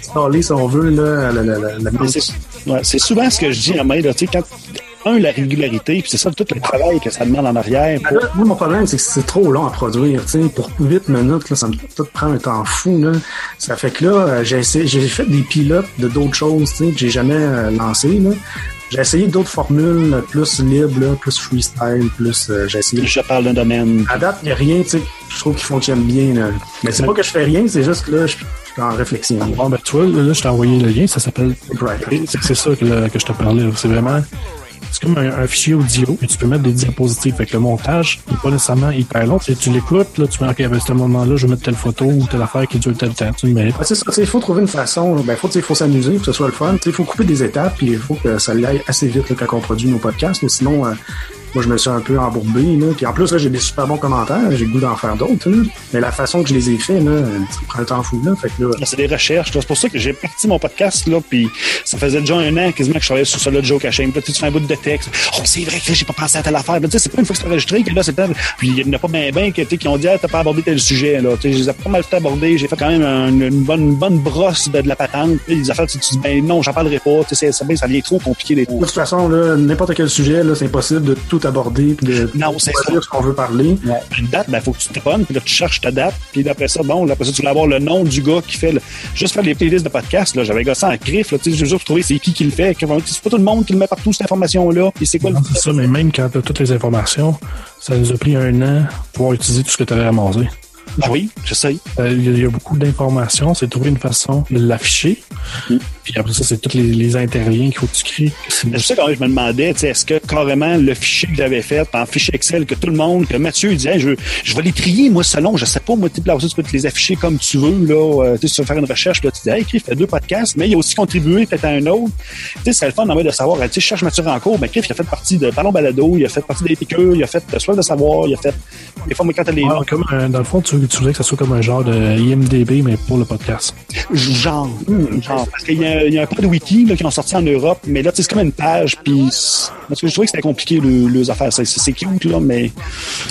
D: stallé si on veut là. La, la, la, la-
E: Mais c'est ouais, souvent ce que je dis à là, tu sais, quand, un, la régularité, puis c'est ça, tout le travail que ça demande en arrière.
D: Là, moi, mon problème, c'est que c'est trop long à produire. tu sais. Pour 8 minutes, là, ça me tout prend un temps fou. Là. Ça fait que là, euh, j'ai essayé, j'ai fait des pilotes de d'autres choses tu sais, que j'ai jamais euh, lancées. là. J'ai essayé d'autres formules euh, plus libres, là, plus freestyle, plus euh, j'ai essayé.
E: Je parle d'un domaine.
D: À date, il n'y a rien tu sais, que je trouve qui fonctionne bien. Là. Mais c'est pas que je fais rien, c'est juste que là, je je suis en réflexion.
C: Bon, ben, tu vois, là, je t'ai envoyé le lien, ça s'appelle.
D: Right.
C: C'est ça que, là, que je te parlais. C'est vraiment. C'est comme un, fichier audio et tu peux mettre des diapositives. Fait que le montage n'est pas nécessairement hyper long. Tu, l'écoutes, là, tu mets, OK, à ce moment-là, je vais mettre telle photo ou telle affaire qui dure tel temps. Tu le mets.
D: Ouais, c'est ça, il faut trouver une façon, ben, faut, il faut s'amuser, faut que ce soit le fun, il faut couper des étapes, puis il faut que ça aille assez vite quand on produit nos podcasts, ou sinon, euh, moi je me suis un peu embourbé, là, puis en plus là j'ai des super bons commentaires, j'ai le goût d'en faire d'autres, là. mais la façon que je les ai fait, là, ça prend un temps fou, là, fait que là,
E: Là, C'est des recherches. là. C'est pour ça que j'ai parti mon podcast, là, puis ça faisait déjà un an quasiment que je travaillais sur ça, là, de Joe Cachem. Puis là, tu fais un bout de texte. Oh, c'est vrai que j'ai pas pensé à telle affaire. Tu sais, c'est pas une fois que c'est enregistré que là, c'est Puis il y en a pas bien, bien qui, tu sais, qui ont dit, ah, t'as pas abordé tel sujet, là. Tu sais, je les ai pas mal tout abordés. J'ai fait quand même un- une, bonne, une bonne brosse de, de la patente. Puis les affaires, tu tu dis, ben non, j'en parlerai pas. Tu sais, ça devient trop compliqué des
D: de toute façon, là, n'importe quel sujet, là, c'est impossible de tout aborder, puis de
E: Non, c'est
D: choisir ce qu'on veut parler.
E: Ouais. Une date, ben, faut que tu t'abonnes, puis là, tu cherches ta date, puis d'après ça, bon, après ça, tu vas avoir le nom du gars qui fait le... juste faire les playlists de podcast, là. J'avais gossé en griffe, là, tu sais, juste trouvé c'est qui qui le fait, c'est pas tout le monde qui le met partout, cette information-là, puis c'est quoi le...
C: Non, ça, mais même quand tu as toutes les informations, ça nous a pris un an pour pouvoir utiliser tout ce que tu avais ramassé.
E: Ben oui, j'essaye.
C: Euh, Il y, a- il y a beaucoup d'informations, c'est trouver une façon de l'afficher.
E: Mm.
C: Puis après ça, c'est tous les, les interliens qu'il faut que tu crées. C'est-
E: pour ça quand même, je me demandais, tu sais, est-ce que carrément le fichier que j'avais fait, en fichier Excel, que tout le monde, que Mathieu disait, je, je vais les trier, moi, selon, je sais pas, moi, tu peux te les afficher comme tu veux, là, euh, tu vas faire une recherche, puis là, tu dis, hey, écrit, fais deux podcasts, mais il a aussi contribué peut-être à un autre. Tu sais, c'est le fun, de savoir, tu sais, je cherche Mathieu Rancourt, ben, Criff, il a fait partie de Ballon Balado, il a fait partie des piqûres, il a fait euh, Soif de savoir, il a fait, des fois, moi, quand t'as les
C: Ah, comme un- dans le fond, tu, tu voulais que ça soit comme un genre de IMDB, mais pour le podcast.
E: Genre, genre, parce qu'il y, a- il y a un peu de wiki là, qui ont sorti en Europe, mais là, tu sais, c'est comme une page, puis c'est- parce que je trouvais que c'était compliqué, le, les affaires. C'est, c'est cute, là, mais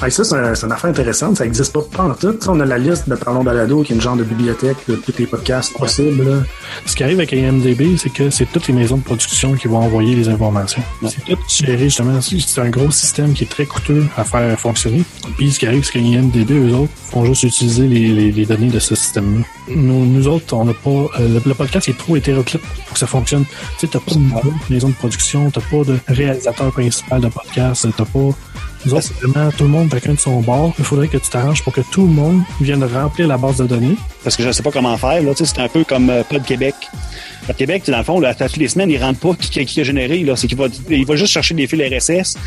D: que ça, c'est un- c'est une affaire intéressante, ça existe pas en tout. Tu sais, on a la liste de Parlons Balado, qui est une genre de bibliothèque de tous les podcasts possibles, là.
C: Ce qui arrive avec IMDB, c'est que c'est toutes les maisons de production qui vont envoyer les informations. C'est tout géré, justement. C'est c'est un gros système qui est très coûteux à faire fonctionner. Puis ce qui arrive, c'est que IMDB, eux autres, font juste utiliser les, les- les données de ce système-là. Nous, nous autres, on n'a pas... euh, le, le podcast est trop hétéroclite pour que ça fonctionne. Tu sais, t'as pas de maison de production, t'as pas de réalisateur principal de podcast, t'as pas... Nous autres, c'est vraiment tout le monde, chacun de son bord. Il faudrait que tu t'arranges pour que tout le monde vienne remplir la base de données.
E: parce que je sais pas comment faire, là, tu sais, c'est un peu comme euh, Pod Québec. Pod Québec, tu sais, dans le fond, là, toutes les semaines, il rentre pas qui, qui a généré, là. C'est qu'il va, il va juste chercher des fils RSS,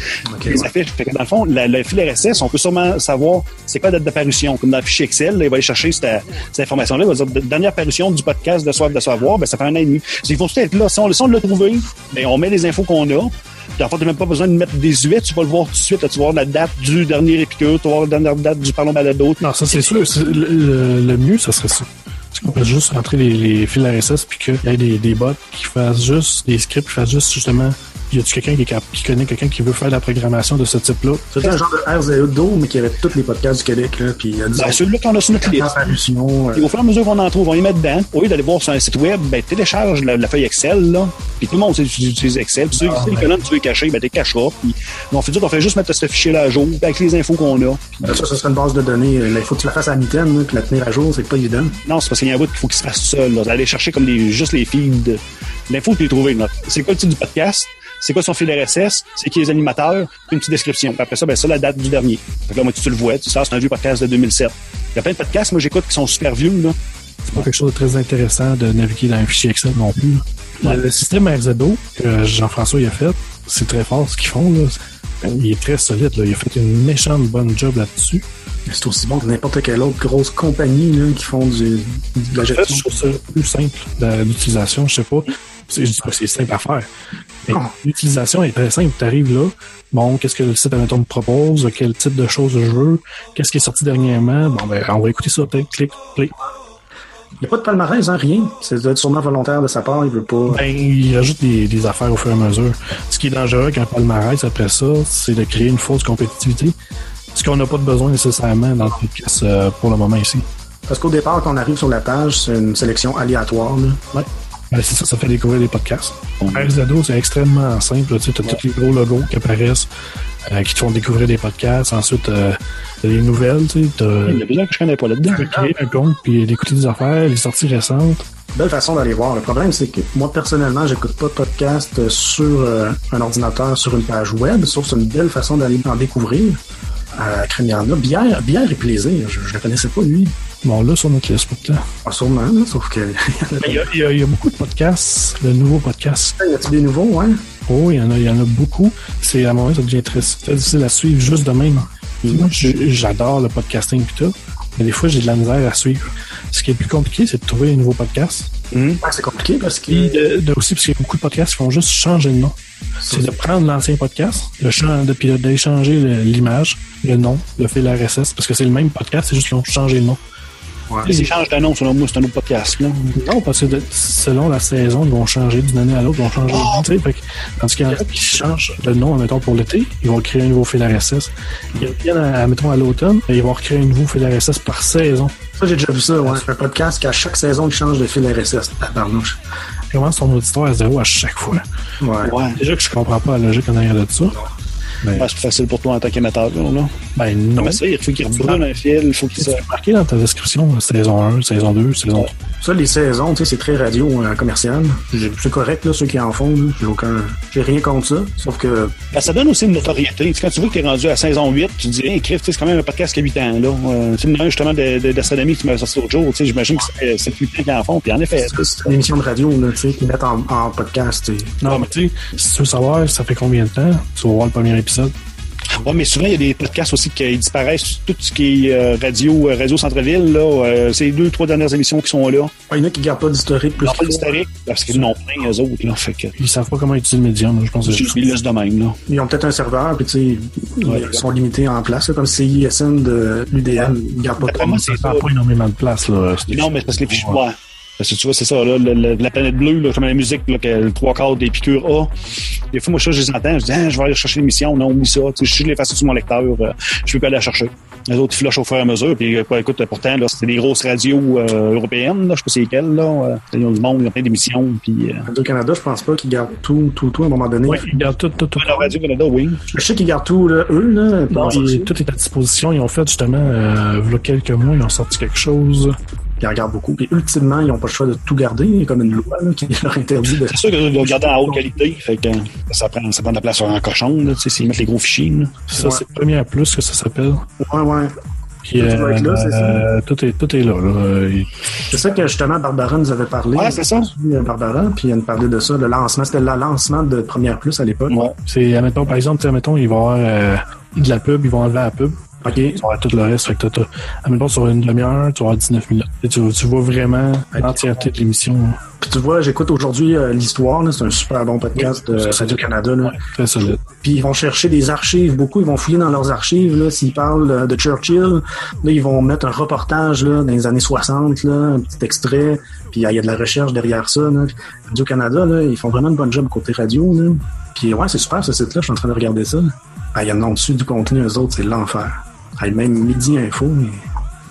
E: les
D: ouais.
E: affiches. Fait? Que dans le fond, la- le fil RSS, on peut sûrement savoir c'est quoi la date d'apparition. Comme dans le fichier Excel, là, il va aller chercher cette, cette information-là. Il va dire, dernière parution du podcast de Soif de Savoir, ben, ça fait un an et demi. Il faut tout être là. Si on, si on l'a trouvé, ben, on met les infos qu'on a. En fait, t'as même pas besoin de mettre des huit, tu vas le voir tout de suite. Tu vas voir la date du dernier épicure, tu vas voir la dernière date du Parlons Balado.
C: Non, ça c'est sûr. Le- le mieux, ça serait ça. C'est qu'on peut juste rentrer les, les fils RSS puis qu'il y ait des, des bots qui fassent juste des scripts qui fassent juste justement y a-tu quelqu'un qui, qui connaît quelqu'un qui veut faire de la programmation de ce type-là?
D: C'était un genre de RZO, mais qui avait tous les podcasts du Québec, là, puis euh,
E: Ben, celui-là qu'on a sur notre liste.
D: Euh,
E: au fur et à mesure qu'on en trouve, on les met dedans. Au lieu d'aller voir sur un site web, ben, télécharge la, la feuille Excel, là. Puis tout le monde sait utilises Excel. Puis ceux
C: Ah,
E: les colonnes que tu veux cacher, ben, t'es cacheras. Puis, on fait tout, on fait juste mettre ce fichier-là à jour, avec les infos qu'on a.
D: ça, ça serait une base de données. euh, Il faut que tu la fasses à mi-temps, puis la tenir à jour, c'est pas évident.
E: Non, c'est parce qu'il y a un bout qu'il faut qu'il se fasse seul, là. Aller chercher comme des, juste les feeds. L'info, tu les trouver, là. C'est quoi le titre du podcast? C'est quoi son fil RSS? C'est qui les animateurs? Puis une petite description. Puis après ça, ben, ça, la date du dernier. Fait que là, moi, tu, tu le vois, tu sais, c'est un vieux podcast de 2007. Il y a plein de podcasts, moi, j'écoute, qui sont super vieux, là.
C: C'est pas quelque chose de très intéressant de naviguer dans un fichier Excel non plus. Le, le système RZO que Jean-François a fait, c'est très fort ce qu'ils font. Là. Il est très solide. Là. Il a fait une méchante bonne job là-dessus.
D: C'est aussi bon que n'importe quelle autre grosse compagnie là, qui font du, de la
C: Je
D: gestion.
C: trouve ça plus simple d'utilisation. Je sais pas. C'est- Je dis pas que c'est simple à faire. Mais
D: Non.
C: l'utilisation est très simple. Tu arrives là. Bon, qu'est-ce que le site admettons me propose? Quel type de choses je veux? Qu'est-ce qui est sorti dernièrement? Bon, ben, on va écouter ça. Peut-être clic, play.
D: Il n'y a pas de palmarès, hein, rien. C'est doit être sûrement volontaire de sa part, il veut pas.
C: Ben, il ajoute des, des affaires au fur et à mesure. Ce qui est dangereux avec un palmarès après ça, c'est de créer une fausse compétitivité. Ce qu'on n'a pas de besoin nécessairement dans le podcast euh, pour le moment ici.
D: Parce qu'au départ, quand on arrive sur la page, c'est une sélection aléatoire. Là.
C: Ouais. Ben, c'est ça, ça fait découvrir les podcasts. RZO, c'est extrêmement simple. Tu as tous les gros logos qui apparaissent, euh, qui te font découvrir des podcasts. Ensuite, euh, t'as les nouvelles. Tu
E: Il y a plusieurs que je connais pas là-dedans.
C: tu peux créer un compte puis d'écouter des affaires, les sorties récentes.
D: Belle façon d'aller voir. Le problème, c'est que moi, personnellement, j'écoute pas de podcast euh, sur euh, un ordinateur, sur une page web, sauf que c'est une belle façon d'aller en découvrir. Euh, Crémiana, bière, bière et plaisir. Je, le connaissais pas, lui.
C: Bon, là, sur notre liste pourtant.
D: Pas sûrement, là, sauf que.
C: Il y, a, il y a- il y a beaucoup de podcasts, de nouveaux podcasts.
D: y a-t-il des nouveaux, hein?
C: Oh, il y en a, il y en a beaucoup. C'est à un moment, ça devient très, très difficile à suivre juste de même. Moi, je- j'adore le podcasting pis tout, mais des fois, j'ai de la misère à suivre. Ce qui est plus compliqué, c'est de trouver un nouveau podcast.
D: Ouais, c'est compliqué parce que.
C: Puis de, de- aussi, parce qu'il y a beaucoup de podcasts qui font juste changer de nom. C'est de prendre l'ancien podcast, de puis d'aller changer l'image, le nom, le fil RSS, parce que c'est le même podcast, c'est juste qu'ils ont changé le nom.
D: Ouais.
E: Ils changent de nom, selon moi, c'est un autre podcast, là.
C: Non, parce que de- selon la saison, ils vont changer d'une année à l'autre, ils vont changer le nom. tu sais. Fait tandis qu'il y en a qui changent le nom, mettons, pour l'été, ils vont créer un nouveau fil RSS. Ils reviennent, à, mettons, à l'automne, et ils vont recréer un nouveau fil RSS par saison.
D: Ça, j'ai déjà vu ça, ouais. Un podcast qui, à chaque saison, il change de fil RSS. Tabarnouche.
C: Ils commencent son auditoire à zéro à chaque fois.
D: Ouais.
E: Ouais.
C: Déjà que je comprends pas la logique en arrière de ça.
E: Ouais, c'est plus facile pour toi en tant qu'amateur, là.
C: Ben non.
E: Mais ça, il faut qu'il rebrûle un fil, il faut qu'il
C: Tu
E: se...
C: marqué dans ta description euh, saison 1, saison 2, saison 3.
D: Ça, les saisons, tu sais, c'est très radio euh, commercial. C'est correct, là, ceux qui en font. J'ai aucun. J'ai rien contre ça. Sauf que.
E: Ben, ça donne aussi une notoriété. Tu sais, quand tu vois que tu es rendu à saison 8, tu te dis, hey, Cliff, tu sais, c'est quand même un podcast qui a 8 ans. Là. Euh, c'est une justement de- de- d'astronomie qui m'a sorti l'autre jour. Tu sais, J'imagine que c'est- c'est 8 ans qu'ils en font. Puis en effet,
D: C'est une émission de radio, là, tu sais, qu'ils mettent en, en podcast. tu sais.
C: Non, mais tu sais, si tu veux savoir ça fait combien de temps, tu vas voir le premier épisode.
E: Ouais, mais souvent, il y a des podcasts aussi qui disparaissent. Tout ce qui est euh, radio, euh, radio centre-ville, là, euh, c'est les deux, trois dernières émissions qui sont là.
D: Ouais, Il y en a qui gardent pas d'historique plus
E: Ils pas d'historique, parce qu'ils n'ont plein, eux autres. Là, fait que,
C: Ils savent pas comment utiliser le médium, je pense juste.
E: ils laissent de même. Là.
D: Ils ont peut-être un serveur, puis tu sais,
E: Ouais.
D: ils sont limités en place, là, comme CISN de l'UDM. Ils gardent pas
C: Ça prend pas énormément de place, là.
E: Non, mais c'est parce que les fichiers. Parce que tu vois, c'est ça, là, le- le- la planète bleue, là, comme la musique, là, que le trois quarts des piqûres a. Des fois, moi, ça, je les entends, je dis, ah, je vais aller chercher l'émission. Non, oublie ça. Tu sais, je les fasse sur mon lecteur, euh, je peux pas aller la chercher. Les autres, ils flushent au fur et à mesure. Puis, euh, quoi, écoute, pourtant, là, c'était des grosses radios euh, européennes, là, je sais pas c'est lesquelles, là. Euh, ils ont du monde, ils ont plein d'émissions. Puis, euh,
D: Radio-Canada, je pense pas qu'ils gardent tout, tout, tout à un moment donné.
C: Oui, ils gardent tout, tout, tout.
E: la Radio Canada, oui.
D: Je sais qu'ils gardent tout, là, eux, là.
C: Non, et tout est à disposition. Ils ont fait justement, euh, il y a quelques mois, ils ont sorti quelque chose.
D: Ils en gardent beaucoup. Puis ultimement, ils n'ont pas le choix de tout garder. Il y a comme une loi là, qui leur interdit de.
E: C'est sûr qu'ils doivent garder en haute qualité. Fait que euh, ça prend, ça prend de la place sur un cochon, là, tu sais, s'ils mettent les gros fichiers, là.
C: Ça,
D: Ouais.
C: c'est Première Plus que ça s'appelle.
D: Ouais, ouais.
C: Puis,
D: Tout doit être là, c'est ça?
C: euh, tout, est, tout est là.
D: C'est ça que justement Barbara nous avait parlé.
E: Ouais, c'est ça.
D: Euh, Barbara, puis elle nous parlait de ça, le lancement. C'était le lancement de Première Plus à l'époque.
E: Ouais.
C: C'est, admettons, par exemple, tu sais, admettons, ils vont avoir euh, de la pub, ils vont enlever la pub.
D: OK.
C: Tu vas tout le reste. Fait que t'as, admettons, sur une demi-heure, tu vas avoir 19 minutes. Et tu, tu vois vraiment l'entièreté de l'émission.
D: Puis tu vois, j'écoute aujourd'hui euh, l'histoire. là. C'est un super bon podcast de Radio-Canada. là.
C: Très solide.
D: Puis ils vont chercher des archives, beaucoup. Ils vont fouiller dans leurs archives. Là, s'ils parlent euh, de Churchill, là, ils vont mettre un reportage là, dans les années 60, là, un petit extrait. Puis il y, a- il y a de la recherche derrière ça. là. Radio-Canada, là, ils font vraiment une bonne job côté radio. Là. Puis ouais, c'est super ce site-là, je suis en train de regarder ça. Ah, il y en a en dessus du contenu, eux autres, c'est l'enfer. Même Midi Info, mais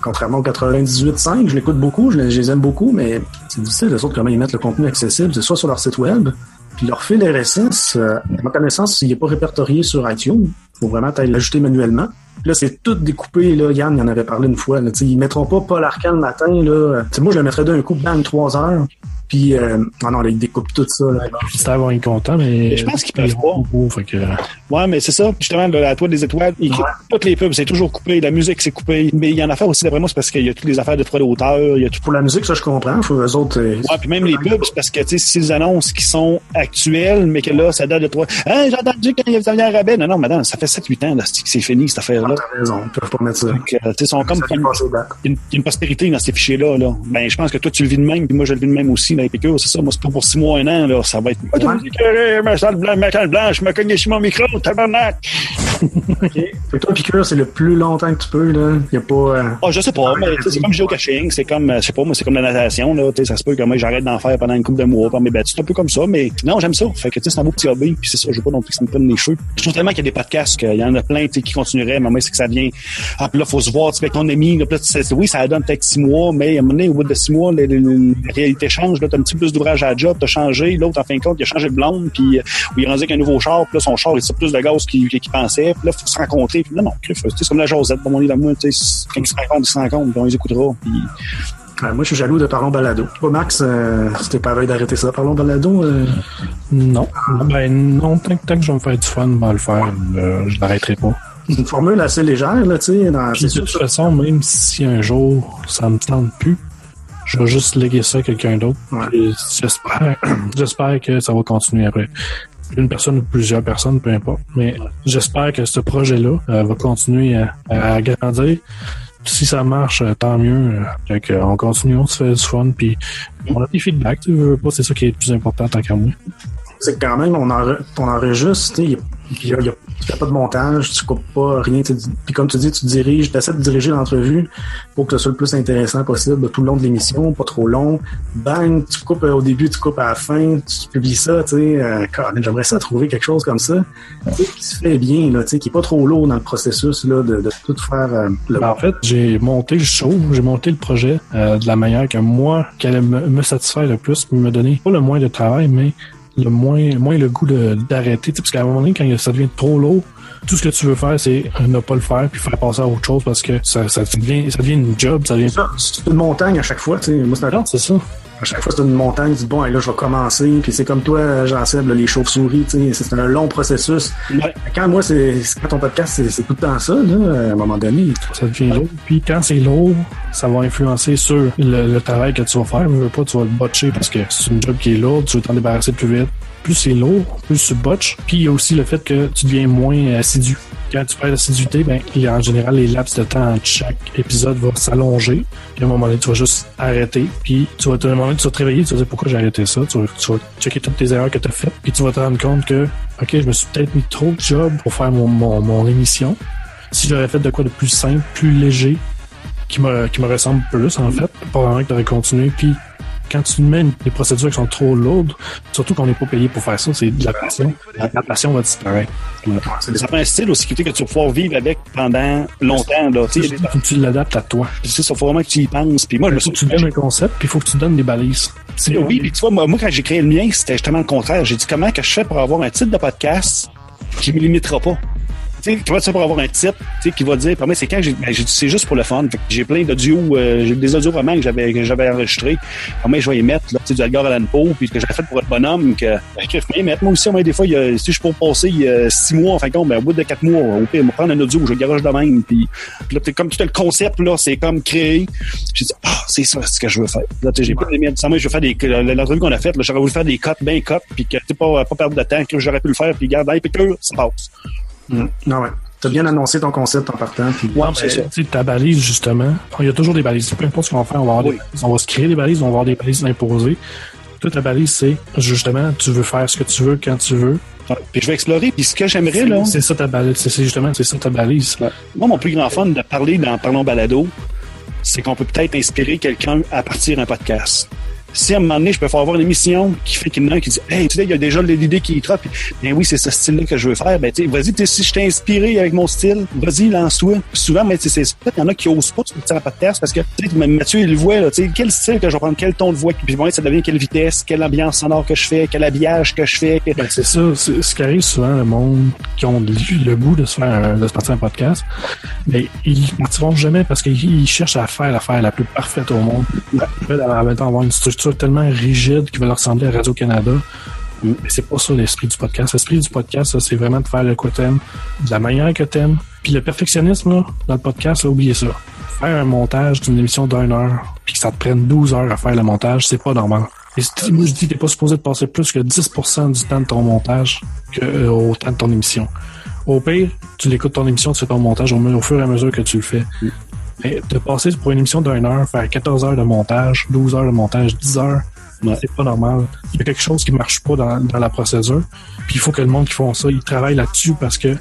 D: contrairement au 98.5, je l'écoute beaucoup, je les, les aime beaucoup, mais c'est difficile, eux autres, comment ils mettent le contenu accessible. C'est soit sur leur site web, puis leur fil RSS, euh, à ma connaissance, il n'est pas répertorié sur iTunes. faut vraiment l'ajouter manuellement. Là, c'est tout découpé. Là. Yann il en avait parlé une fois. Là. T'sais, ils mettront pas Paul Arcand le matin. Là. Moi, je le mettrais d'un coup, bang, trois heures. Puis, euh, ah non, là, ils découpent tout ça. Là.
C: J'espère vont être contents, mais.
E: Mais je pense qu'ils peuvent pas.
C: Beaucoup, fait que...
E: Ouais, mais c'est ça. Justement, là, la toile des étoiles, ils
D: Ouais.
E: toutes les pubs, c'est toujours coupé. La musique, c'est coupé. Mais il y en a affaire aussi, d'après moi, c'est parce qu'il y a toutes les affaires de droit d'auteur. Il y a tout.
D: Pour la musique, ça, je comprends. Faut eux autres. euh,
E: Ouais, puis même les pubs, c'est parce que, tu sais, s'ils annoncent qui sont actuels, mais que là, ça date de toi. Hein, j'ai entendu quand il y avait un rabais. Non, non, madame, ça fait 7-8 ans, là, c'est que c'est fini, cette affaire-là.
D: T'as raison, ils peuvent pas mettre ça.
E: Donc, euh, tu sais, ils sont comme
D: fait passer date.
E: une, une prospérité dans ces fichiers-là, là. Ben, je pense que toi, tu le vis de même, puis moi, je le vis de même aussi, les piqûres, c'est ça. Moi, c'est pas pour 6 mois, un an, là. Ça va être. Ah, dit que, ma salle blanche, ma canne blanche, ma cogné sur mon micro, tabarnak.
D: OK. Fait que toi, Piqueur, c'est le plus longtemps que tu peux, là. Il y a pas. euh,
E: Ah, je sais pas, mais tu sais, c'est comme géocaching, c'est comme, euh, je sais pas, moi, c'est comme la natation, là. Tu sais, ça se peut que moi, j'arrête d'en faire pendant une couple de mois, par mes bêtes. C'est un peu comme ça, mais non, j'aime ça. Fait que, tu sais, c'est un beau petit hobby, puis c'est ça, je veux pas non plus que ça me prenne les cheveux. Je trouve tellement qu'il y a des podcasts, qu'il y en a plein, tu sais, qui continueraient, mais moi, c'est que ça vient, ah, puis là, faut se voir, tu sais, avec ton ami, là, oui, ça donne peut-être six mois, mais à un moment donné, au bout de six mois, la réalité change, là, t'as un petit peu plus d'ouvrage à la job, t'as changé, l'autre, en fin de compte, il a changé de blonde, puis euh, il est rendu avec un nouveau char, puis là, son char, il sort plus de gaz qu'il qu'il pensait, puis là, faut se rencontrer, puis là, non, tu sais, c'est comme la Josette, dans mon lit d'amour, tu sais, quand ils se rencontrent, ils se rencontrent, puis on les écoutera, puis
D: ouais, moi, je suis jaloux de Parlons Balado. Toi, Max, euh, c'était pas veille d'arrêter ça. Parlons Balado. euh,
C: Non. Ben, non, tant, que- tant que je vais me faire du fun, va le faire. Euh, je l'arrêterai pas.
D: C'est une formule assez légère, là, tu sais. dans-
C: Puis
D: C'est
C: de toute façon, même si un jour ça me tente plus, je vais juste léguer ça à quelqu'un d'autre.
D: Ouais.
C: J'espère, j'espère que ça va continuer après. Une personne ou plusieurs personnes, peu importe. Mais j'espère que ce projet-là euh, va continuer à, à grandir. Si ça marche, euh, tant mieux. Euh, Fait que, on continue, on se fait du fun, puis on a des feedbacks. Tu veux pas, c'est ça qui est le plus important tant qu'à moi.
D: C'est quand même, on, enre- on enregistre, il y a- pas de montage, tu coupes pas rien. Puis comme tu dis, tu diriges, tu essaies de diriger l'entrevue pour que ce soit le plus intéressant possible tout le long de l'émission, pas trop long. Bang, tu coupes euh, au début, tu coupes à la fin, tu publies ça, tu sais. euh, J'aimerais ça trouver quelque chose comme ça, qui se fait bien, là, qui est pas trop lourd dans le processus là, de, de tout faire euh, le
C: Ben, en fait, j'ai monté le show, j'ai monté le projet euh, de la manière que moi, allait me, me satisfaire le plus, me donner pas le moins de travail, mais le moins, moins le goût de- d'arrêter. Tu sais, Parce qu'à un moment donné, quand ça devient trop lourd, tout ce que tu veux faire, c'est euh, ne pas le faire puis faire passer à autre chose parce que ça, ça, devient, ça devient une job, ça devient.
D: C'est une montagne à chaque fois, tu sais. Moi, c'est
C: ça.
D: À chaque fois, c'est une montagne, tu dis, bon, et là, je vais commencer. Puis c'est comme toi, Jean-Seb, les chauves-souris, tu sais, c'est un long processus.
E: Ouais.
D: Quand moi, c'est quand ton podcast, c'est tout le temps ça, là, à un moment donné.
C: Ça devient lourd. Puis quand c'est lourd, ça va influencer sur le, le travail que tu vas faire. Mais veux pas, tu vas le botcher parce que c'est une job qui est lourde, tu veux t'en débarrasser plus vite. Plus c'est lourd, plus tu botches. Puis il y a aussi le fait que tu deviens moins assidu. Quand tu perds l'assiduité, ben, il y a en général, les laps de temps entre chaque épisode va s'allonger. Puis à un moment donné, tu vas juste arrêter. Puis tu vas, à un tu vas te réveiller, tu vas dire pourquoi j'ai arrêté ça? Tu vas, tu checker toutes tes erreurs que tu as faites. Puis tu vas te rendre compte que, OK, je me suis peut-être mis trop de job pour faire mon, mon, mon émission. Si j'aurais fait de quoi de plus simple, plus léger, qui me, qui me ressemble plus, en fait, probablement que t'aurais continué. Puis quand tu mets des procédures qui sont trop lourdes, surtout qu'on n'est pas payé pour faire ça, c'est de la passion. La, la passion va disparaître.
E: Ça prend un style aussi que tu vas pouvoir vivre avec pendant longtemps. Là. Tu
C: tu l'adaptes à toi.
E: sais, ça faut vraiment que tu y penses. Puis moi, je me suis
C: que tu donnes un concept, puis il faut que tu donnes des balises. C'est-
E: Oui, puis tu vois, moi, moi, quand j'ai créé le mien, c'était justement le contraire. J'ai dit comment que je fais pour avoir un titre de podcast qui me limitera pas? Tu comment tu pour avoir un titre qui va dire, moi, c'est quand j'ai, ben, j'ai c'est juste pour le fun. J'ai plein d'audios, euh, j'ai des audios romans que j'avais, enregistrés. Comment je vais y mettre, là, du Edgar Allan Poe, puis que j'avais fait pour être bonhomme, que, ben, je peux y mettre. Moi aussi, moi, des fois, si je peux passer six mois, en fin compte, ben, au bout de quatre mois, au pire, me prendre un audio, je le garage de même, puis, là, comme tout le concept, là, c'est comme créé. J'ai dit, ah, c'est ça, ce que je veux faire. Là, j'ai pas les miens. Moi, je veux faire des, l'entrevue qu'on a faite, j'aurais voulu faire des cotes, bien cotes, puis que, tu pas, pas de temps, que j'aurais pu le faire, puis garde, hey, puis que ça passe.
D: Mm. Non, ouais. T'as bien annoncé ton concept en partant. Puis...
E: Ouais, c'est ça.
C: tu sais, ta balise, justement, il y a toujours des balises. Peu importe ce qu'on va faire, on va, avoir
E: Oui.
C: des balises. on va se créer des balises, on va avoir des balises imposées. Toute ta balise, c'est justement, tu veux faire ce que tu veux quand tu veux.
E: Ouais. Puis je vais explorer, puis ce que j'aimerais, là,
C: C'est ça ta balise. C'est c'est justement, c'est ça ta balise.
E: Ouais. Moi, mon plus grand fun de parler dans Parlons Balado, c'est qu'on peut peut-être inspirer quelqu'un à partir d'un podcast. Si à un moment donné, je peux faire avoir une émission qui fait qu'il y en a un qui dit Hey, tu sais, il y a déjà l'idée qui est trop, puis ben oui, c'est ce style-là que je veux faire. Ben, tu vas-y, si je t'ai inspiré avec mon style, vas-y, lance-toi. Souvent, mais sais, c'est peut-être qu'il y en a qui osent pas sortir un podcast parce que, Mathieu, il le voit, là, tu sais, quel style que je vais prendre, quel ton de voix, puis bon, ça devient quelle vitesse, quelle ambiance sonore que je fais, quel habillage que je fais.
C: Ben, c'est ça. Ce qui arrive souvent, le monde qui ont le, le goût de se faire un- de se partir un podcast, mais ils partiront jamais parce qu'ils ils cherchent à faire l'affaire la plus parfaite au monde. En même temps avoir une structure tellement rigide qui va leur ressembler à Radio-Canada. Mais c'est pas ça l'esprit du podcast. L'esprit du podcast, c'est vraiment de faire le quoi t'aimes, de la manière que t'aimes. Puis le perfectionnisme, là, dans le podcast, là, oubliez ça. Faire un montage d'une émission d'une heure, puis que ça te prenne 12 heures à faire le montage, c'est pas normal. Et si- moi, je dis que t'es pas supposé de passer plus que 10% du temps de ton montage euh, au temps de ton émission. Au pire, tu l'écoutes ton émission, tu fais ton montage au, au fur et à mesure que tu le fais. Mais de passer pour une émission d'une heure, faire 14 heures de montage, 12 heures de montage, 10 heures,
E: Ouais.
C: c'est pas normal. Il y a quelque chose qui marche pas dans, dans la procédure. Puis il faut que le monde qui font ça, ils travaillent là-dessus parce que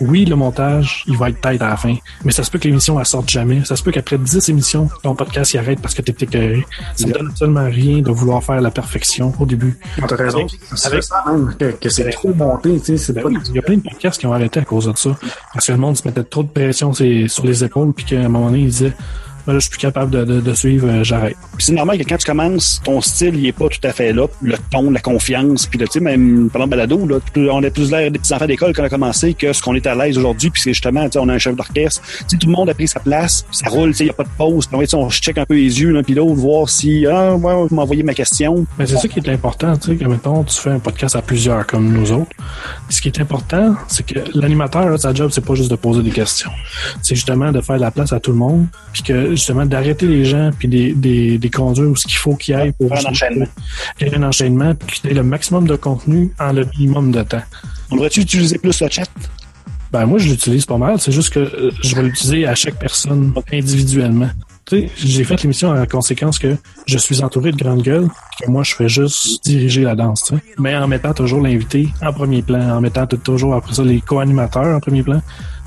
C: oui, le montage, il va être tête à la fin. Mais ça se peut que l'émission elle sorte jamais. Ça se peut qu'après 10 émissions, ton podcast il arrête parce que t'es écœuré. Ça ne donne absolument rien de vouloir faire la perfection au début.
D: T'as raison.
C: Avec-
D: ça même, que, que c'est trop monté, tu sais, c'est
C: Ben oui, il y a plein de podcasts qui ont arrêté à cause de ça. Parce que le monde se mettait trop de pression sur les, épaules, puis qu'à un moment donné, il disait Ben là, je suis plus capable de, de, de suivre, euh, j'arrête.
E: Puis c'est normal que quand tu commences, ton style, il est pas tout à fait là. Le ton, la confiance, puis là, tu sais, même pendant le balado, là, on a plus l'air des petits enfants d'école quand on a commencé que ce qu'on est à l'aise aujourd'hui, puis c'est justement, tu sais, on a un chef d'orchestre, tu sais, tout le monde a pris sa place, ça roule, tu sais, il y a pas de pause, puis on, check un peu les yeux, l'un puis l'autre, voir si, ah, ouais, vous m'envoyez ma question.
C: Mais c'est ça qui est important, tu sais, que mettons, tu fais un podcast à plusieurs comme nous autres. Ce qui est important, c'est que l'animateur, sa job, c'est pas juste de poser des questions. C'est justement de faire de la place à tout le monde, puis que justement d'arrêter les gens, puis des, des, des conduire où ce qu'il faut qu'il y ait pour
E: Faire un enchaînement.
C: ait un enchaînement, puis qu'il le maximum de contenu en le minimum de temps.
E: On devrait-tu utiliser plus le chat?
C: Ben moi je l'utilise pas mal, c'est juste que euh, je vais l'utiliser à chaque personne individuellement. Tu sais, j'ai fait l'émission en conséquence que je suis entouré de grandes gueules, que moi je fais juste diriger la danse, tu sais. Mais en mettant toujours l'invité en premier plan, en mettant toujours après ça les co-animateurs en premier plan,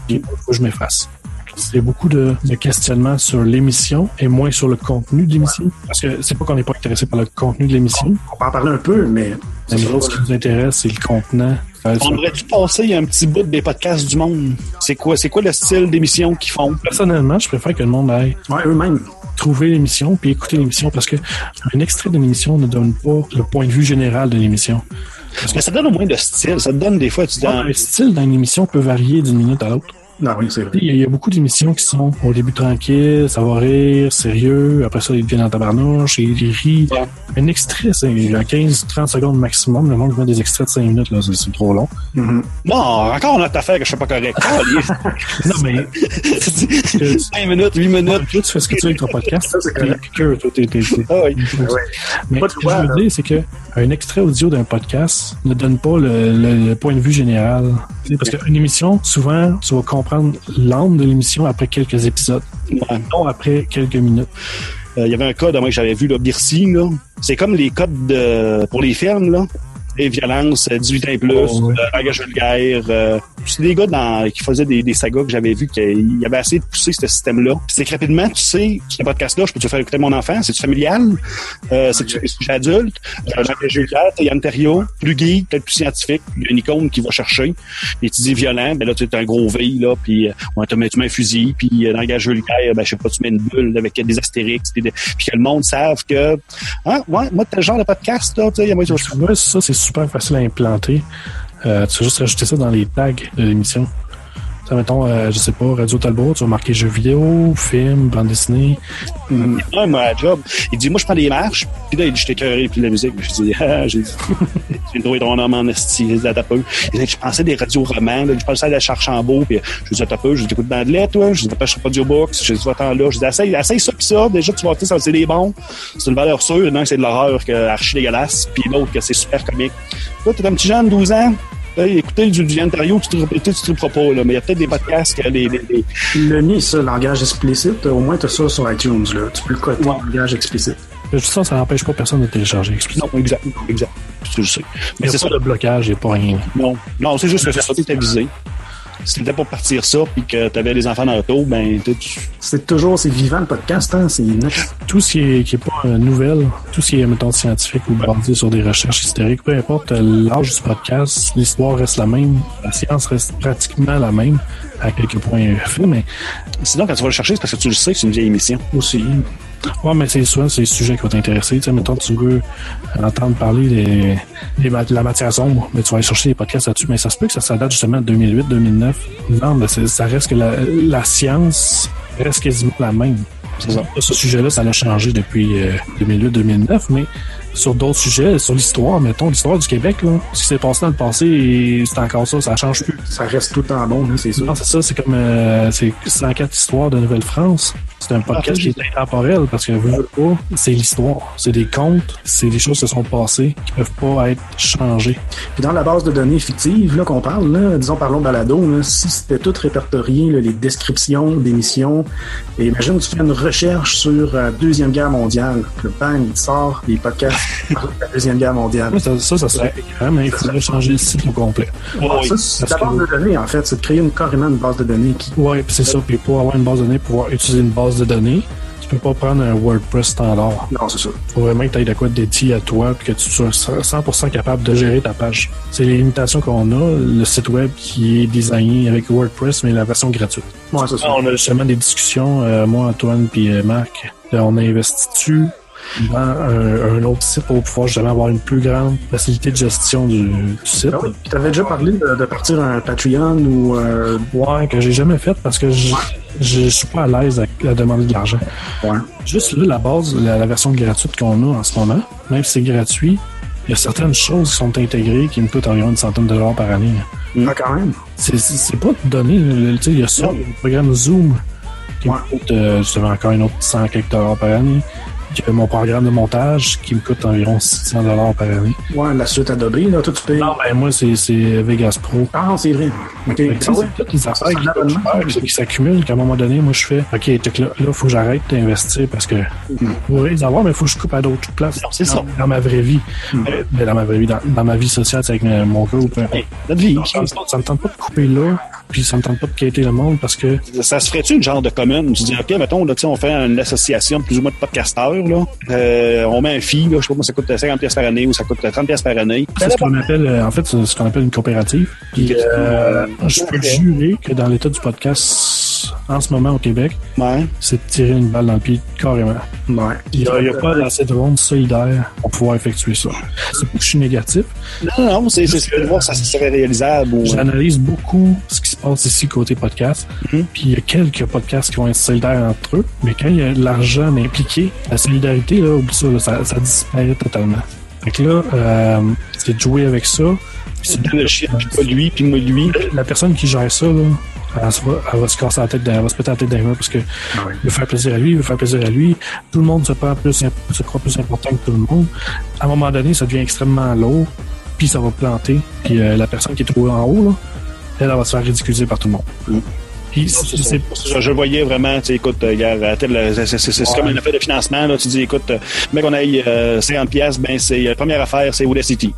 C: puis faut que je m'efface. C'est beaucoup de, de questionnements sur l'émission et moins sur le contenu de l'émission. Parce que c'est pas qu'on n'est pas intéressé par le contenu de l'émission,
D: On peut en parler un peu, mais...
C: mais nous autres, ce qui nous intéresse, c'est le contenant. Euh,
E: On devrait-tu passer un petit bout des podcasts du monde? C'est quoi, c'est quoi le style d'émission qu'ils font?
C: Personnellement, je préfère que le monde aille
D: Ouais, eux-mêmes.
C: trouver l'émission puis écouter l'émission parce que un extrait de l'émission ne donne pas le point de vue général de l'émission.
E: Mais ça donne au moins de style. Ça te donne des fois, tu dis, ah,
C: Le style dans une émission peut varier d'une minute à l'autre.
D: Non, oui, c'est vrai.
C: Il y, a, il y a beaucoup d'émissions qui sont au début tranquilles, ça va rire, sérieux, après ça, ils deviennent en tabarnouche, et ils rient.
E: Ouais.
C: Un extrait, c'est à 15-30 secondes maximum. Le monde met des extraits de 5 minutes, là, c'est c'est trop long.
D: Mhm.
E: non, encore une autre affaire que je fais pas correct.
C: Non, mais
E: 5 minutes, 8 minutes.
C: tu fais ce que tu veux avec ton podcast.
D: Ça, c'est correct.
C: toi, t'es- t'es- t'es-
E: Ah oui.
C: Mais
D: Pas
C: ce que je veux dire, c'est que un extrait audio d'un podcast ne donne pas le, le- le point de vue général. Parce qu'une émission, souvent, tu vas comprendre l'âme de l'émission après quelques épisodes,
E: Ouais.
C: non après quelques minutes.
E: Euh, Il y avait un code, moi, que j'avais vu, là, Bircy, là. C'est comme les codes de, pour les fermes, là. Les violences, euh, 18 ans et plus,
C: Oh, ouais.
E: euh, langage vulgaire. Euh, c'est des gars dans, qui faisaient des, des sagas que j'avais vu qu'il y avait assez de pousser ce système-là. C'est que rapidement, tu sais, ce podcast-là, je peux te faire écouter mon enfant, c'est-tu familial? Euh, c'est-tu des sujets adultes? Euh, langage vulgaire, il y a Ontario, plus geek, peut-être plus scientifique. Il y a une icône qui va chercher. Et tu dis violent, ben là, tu as un gros V, là, puis euh, ouais, tu mets, un fusil, puis euh, langage vulgaire, ben je sais pas, tu mets une bulle avec des astérix, puis, que le monde savent que, ah, ouais, moi, tel genre de podcast, là, tu sais, moi, je
C: Tu vois, ça, c'est super facile à implanter. Euh, tu vas juste rajouter ça dans les tags de l'émission? Ça, mettons, euh, je sais pas, Radio Talbot, tu vas marquer jeux vidéo, film, bande dessinée.
E: Moi, à job. Il dit, moi, je prends des marches. Puis là, il dit, je t'écœuré, puis de la musique. Puis je dis, ah, j'ai trouvé ton nom en esti, à peu. Il dit, je pensais des radios romans, là, je pensais à la Charchambault, puis je dis, à peu, je dis, écoute, d'anglais, toi, je dis, pas, je pas audiobox, je dis, va-t'en là, je dis, essaye, essaye ça, puis ça, déjà, tu vas, tu c'est des bons. C'est une valeur sûre, non, c'est de l'horreur, que archi dégueulasse, puis l'autre, que c'est super comique. Toi, t'es un petit jeune, 12 ans, Hey, écoutez, du, du Ontario, tu ne tu triperas pas, là, mais il y a peut-être des podcasts que les, les, les-
D: Le mis, ça, langage explicite, au moins t'as ça sur iTunes, là. Tu peux le coter,
E: Ouais.
D: langage explicite.
C: Toute façon, ça n'empêche pas personne de télécharger.
E: Non, exact, exact. Tu le sais. Mais c'est ça.
C: de blocage, il n'y a pas rien.
E: Non, non c'est juste que c'est ça, t'es avisé. Si t'étais pour partir ça, puis que t'avais des enfants dans l'auto, ben, tu- tu-
D: C'est toujours, c'est vivant le podcast, hein, c'est.
C: Tout ce qui est, qui est pas euh, nouvelle, tout ce qui est, mettons, scientifique ou basé sur des recherches historiques, peu importe euh, l'âge du podcast, l'histoire reste la même, la science reste pratiquement la même, à quelques points faits, mais
E: sinon, quand tu vas le chercher, c'est parce que tu le sais que c'est une vieille émission.
C: aussi. Ouais, mais c'est souvent c'est le sujet qui va t'intéresser. Tu sais, mettons, tu veux entendre parler des, des ma- de la matière sombre, mais tu vas aller chercher des podcasts là-dessus. Mais ça se peut que ça, ça date justement de 2008, 2009. Non, mais ça reste que la, la science reste quasiment la même.
E: Ça.
C: Ce sujet-là, ça a changé depuis euh, 2008-2009, mais sur d'autres sujets, sur l'histoire, mettons, l'histoire du Québec, là, ce qui s'est passé dans le passé, c'est encore ça, ça change plus.
D: Ça reste tout temps bon, hein, c'est sûr.
C: Non, c'est ça, c'est comme euh, c'est 104 histoires de Nouvelle-France. C'est un podcast qui est intemporel parce que veux pas, c'est l'histoire, c'est des contes, c'est des choses qui se sont passées qui peuvent pas être changées.
D: Puis dans la base de données fictive là, qu'on parle, là, disons parlons balado, là, si c'était tout répertorié, là, les descriptions d'émissions, et imagine tu fais une recherche sur la Deuxième Guerre mondiale, le bang, il sort des podcasts sur la Deuxième Guerre mondiale.
C: Ça, ça, ça serait écœurant, mais il faudrait changer le site au complet.
E: Oui.
D: Ça, c'est la base
C: que-
D: de données, en fait, c'est de créer une, carrément une base de données qui...
C: Ouais, puis c'est ça. Puis pour avoir une base de données, pour pouvoir utiliser une base de données, tu peux pas prendre un WordPress standard.
D: Non, c'est ça.
C: faut vraiment que tu aies de quoi dédié à toi puis que tu sois 100% capable de gérer ta page. C'est les limitations qu'on a, le site web qui est designé avec WordPress, mais la version gratuite.
D: Ouais, c'est ça.
C: On a justement des discussions, euh, moi, Antoine puis euh, Marc, euh, on a investi dessus dans un, un autre site pour pouvoir justement avoir une plus grande facilité de gestion du, du site.
D: Ah oui. Puis t'avais déjà parlé de, de partir un Patreon ou... euh,
C: Ouais, que j'ai jamais fait parce que je, je suis pas à l'aise avec la demande de l'argent.
D: ouais.
C: Juste là, la base, la, la version gratuite qu'on a en ce moment, même si c'est gratuit, il y a certaines choses qui sont intégrées qui me coûtent environ une centaine de dollars par année.
D: Ah, quand même.
C: C'est, pas donné. Tu il y a ça, le programme Zoom qui
D: Ouais.
C: me coûte euh, justement encore une autre 100 quelques dollars par année. Y a mon programme de montage qui me coûte environ 600 dollars par année.
D: Ouais, la suite Adobe, là, toi, tu payes...
C: Non, ben moi, c'est, c'est Vegas Pro.
D: Ah, c'est vrai. OK.
C: Que,
D: Ah ouais?
C: c'est toutes les affaires
D: C'est
C: qui, qui s'accumulent qu'à un moment donné, moi, je fais OK, que là, il faut que j'arrête d'investir parce que vous voulez les avoir, mais il faut que je coupe à d'autres places.
E: C'est ça.
C: Dans, ma vraie vie. Euh, ben, dans ma vraie vie, dans, dans ma vie sociale, c'est avec euh, mon groupe.
E: Hey, notre vie.
C: Ça me tente pas de couper là, puis ça me tente pas de quitter le monde parce que
E: Ça se ferait-tu une genre de commune? Tu dis, OK, mettons, là, on fait une association plus ou moins de podcasteurs, là. Euh, on met un fee, là, je sais pas, moi, ça coûte 50 pièces par année ou ça coûte 30 pièces par année.
C: c'est ce qu'on appelle, euh, en fait, ce qu'on appelle une coopérative. Puis, euh, je peux jurer que dans l'état du podcast en ce moment au Québec,
E: Ouais.
C: c'est de tirer une balle dans le pied carrément.
D: Ouais.
C: Il n'y a, pas assez de monde solidaire pour pouvoir effectuer ça. C'est pas que je suis négatif.
E: Non, non, c'est, c'est, c'est de voir ça serait réalisable ou.
C: J'analyse beaucoup ce qui se passe ici côté podcast.
E: Mhm.
C: Puis il y a quelques podcasts qui vont être solidaires entre eux. Mais quand il y a de l'argent impliqué, la solidarité, là, oublie ça, là, ça, ça disparaît totalement. Fait que là, euh, c'est de jouer avec ça.
E: C'est de le chien, puis pas lui, puis moi lui.
C: La personne qui gère ça, là, elle, va, elle va se casser la tête, elle va se péter la tête mains parce que
D: Ah
C: veut faire plaisir à lui, il veut faire plaisir à lui. Tout le monde se, prend plus, se croit plus important que tout le monde. À un moment donné, ça devient extrêmement lourd, puis ça va planter. Puis euh, la personne qui est trop en haut, là, elle, elle va se faire ridiculiser par tout le monde.
E: Mm.
C: Puis
E: Je, je voyais vraiment, tu sais, écoute, euh, euh, c'est, comme une affaire de financement, là. Tu dis, écoute, mec, on aille euh, 50 pièces, ben, c'est, la première affaire, c'est Audacity.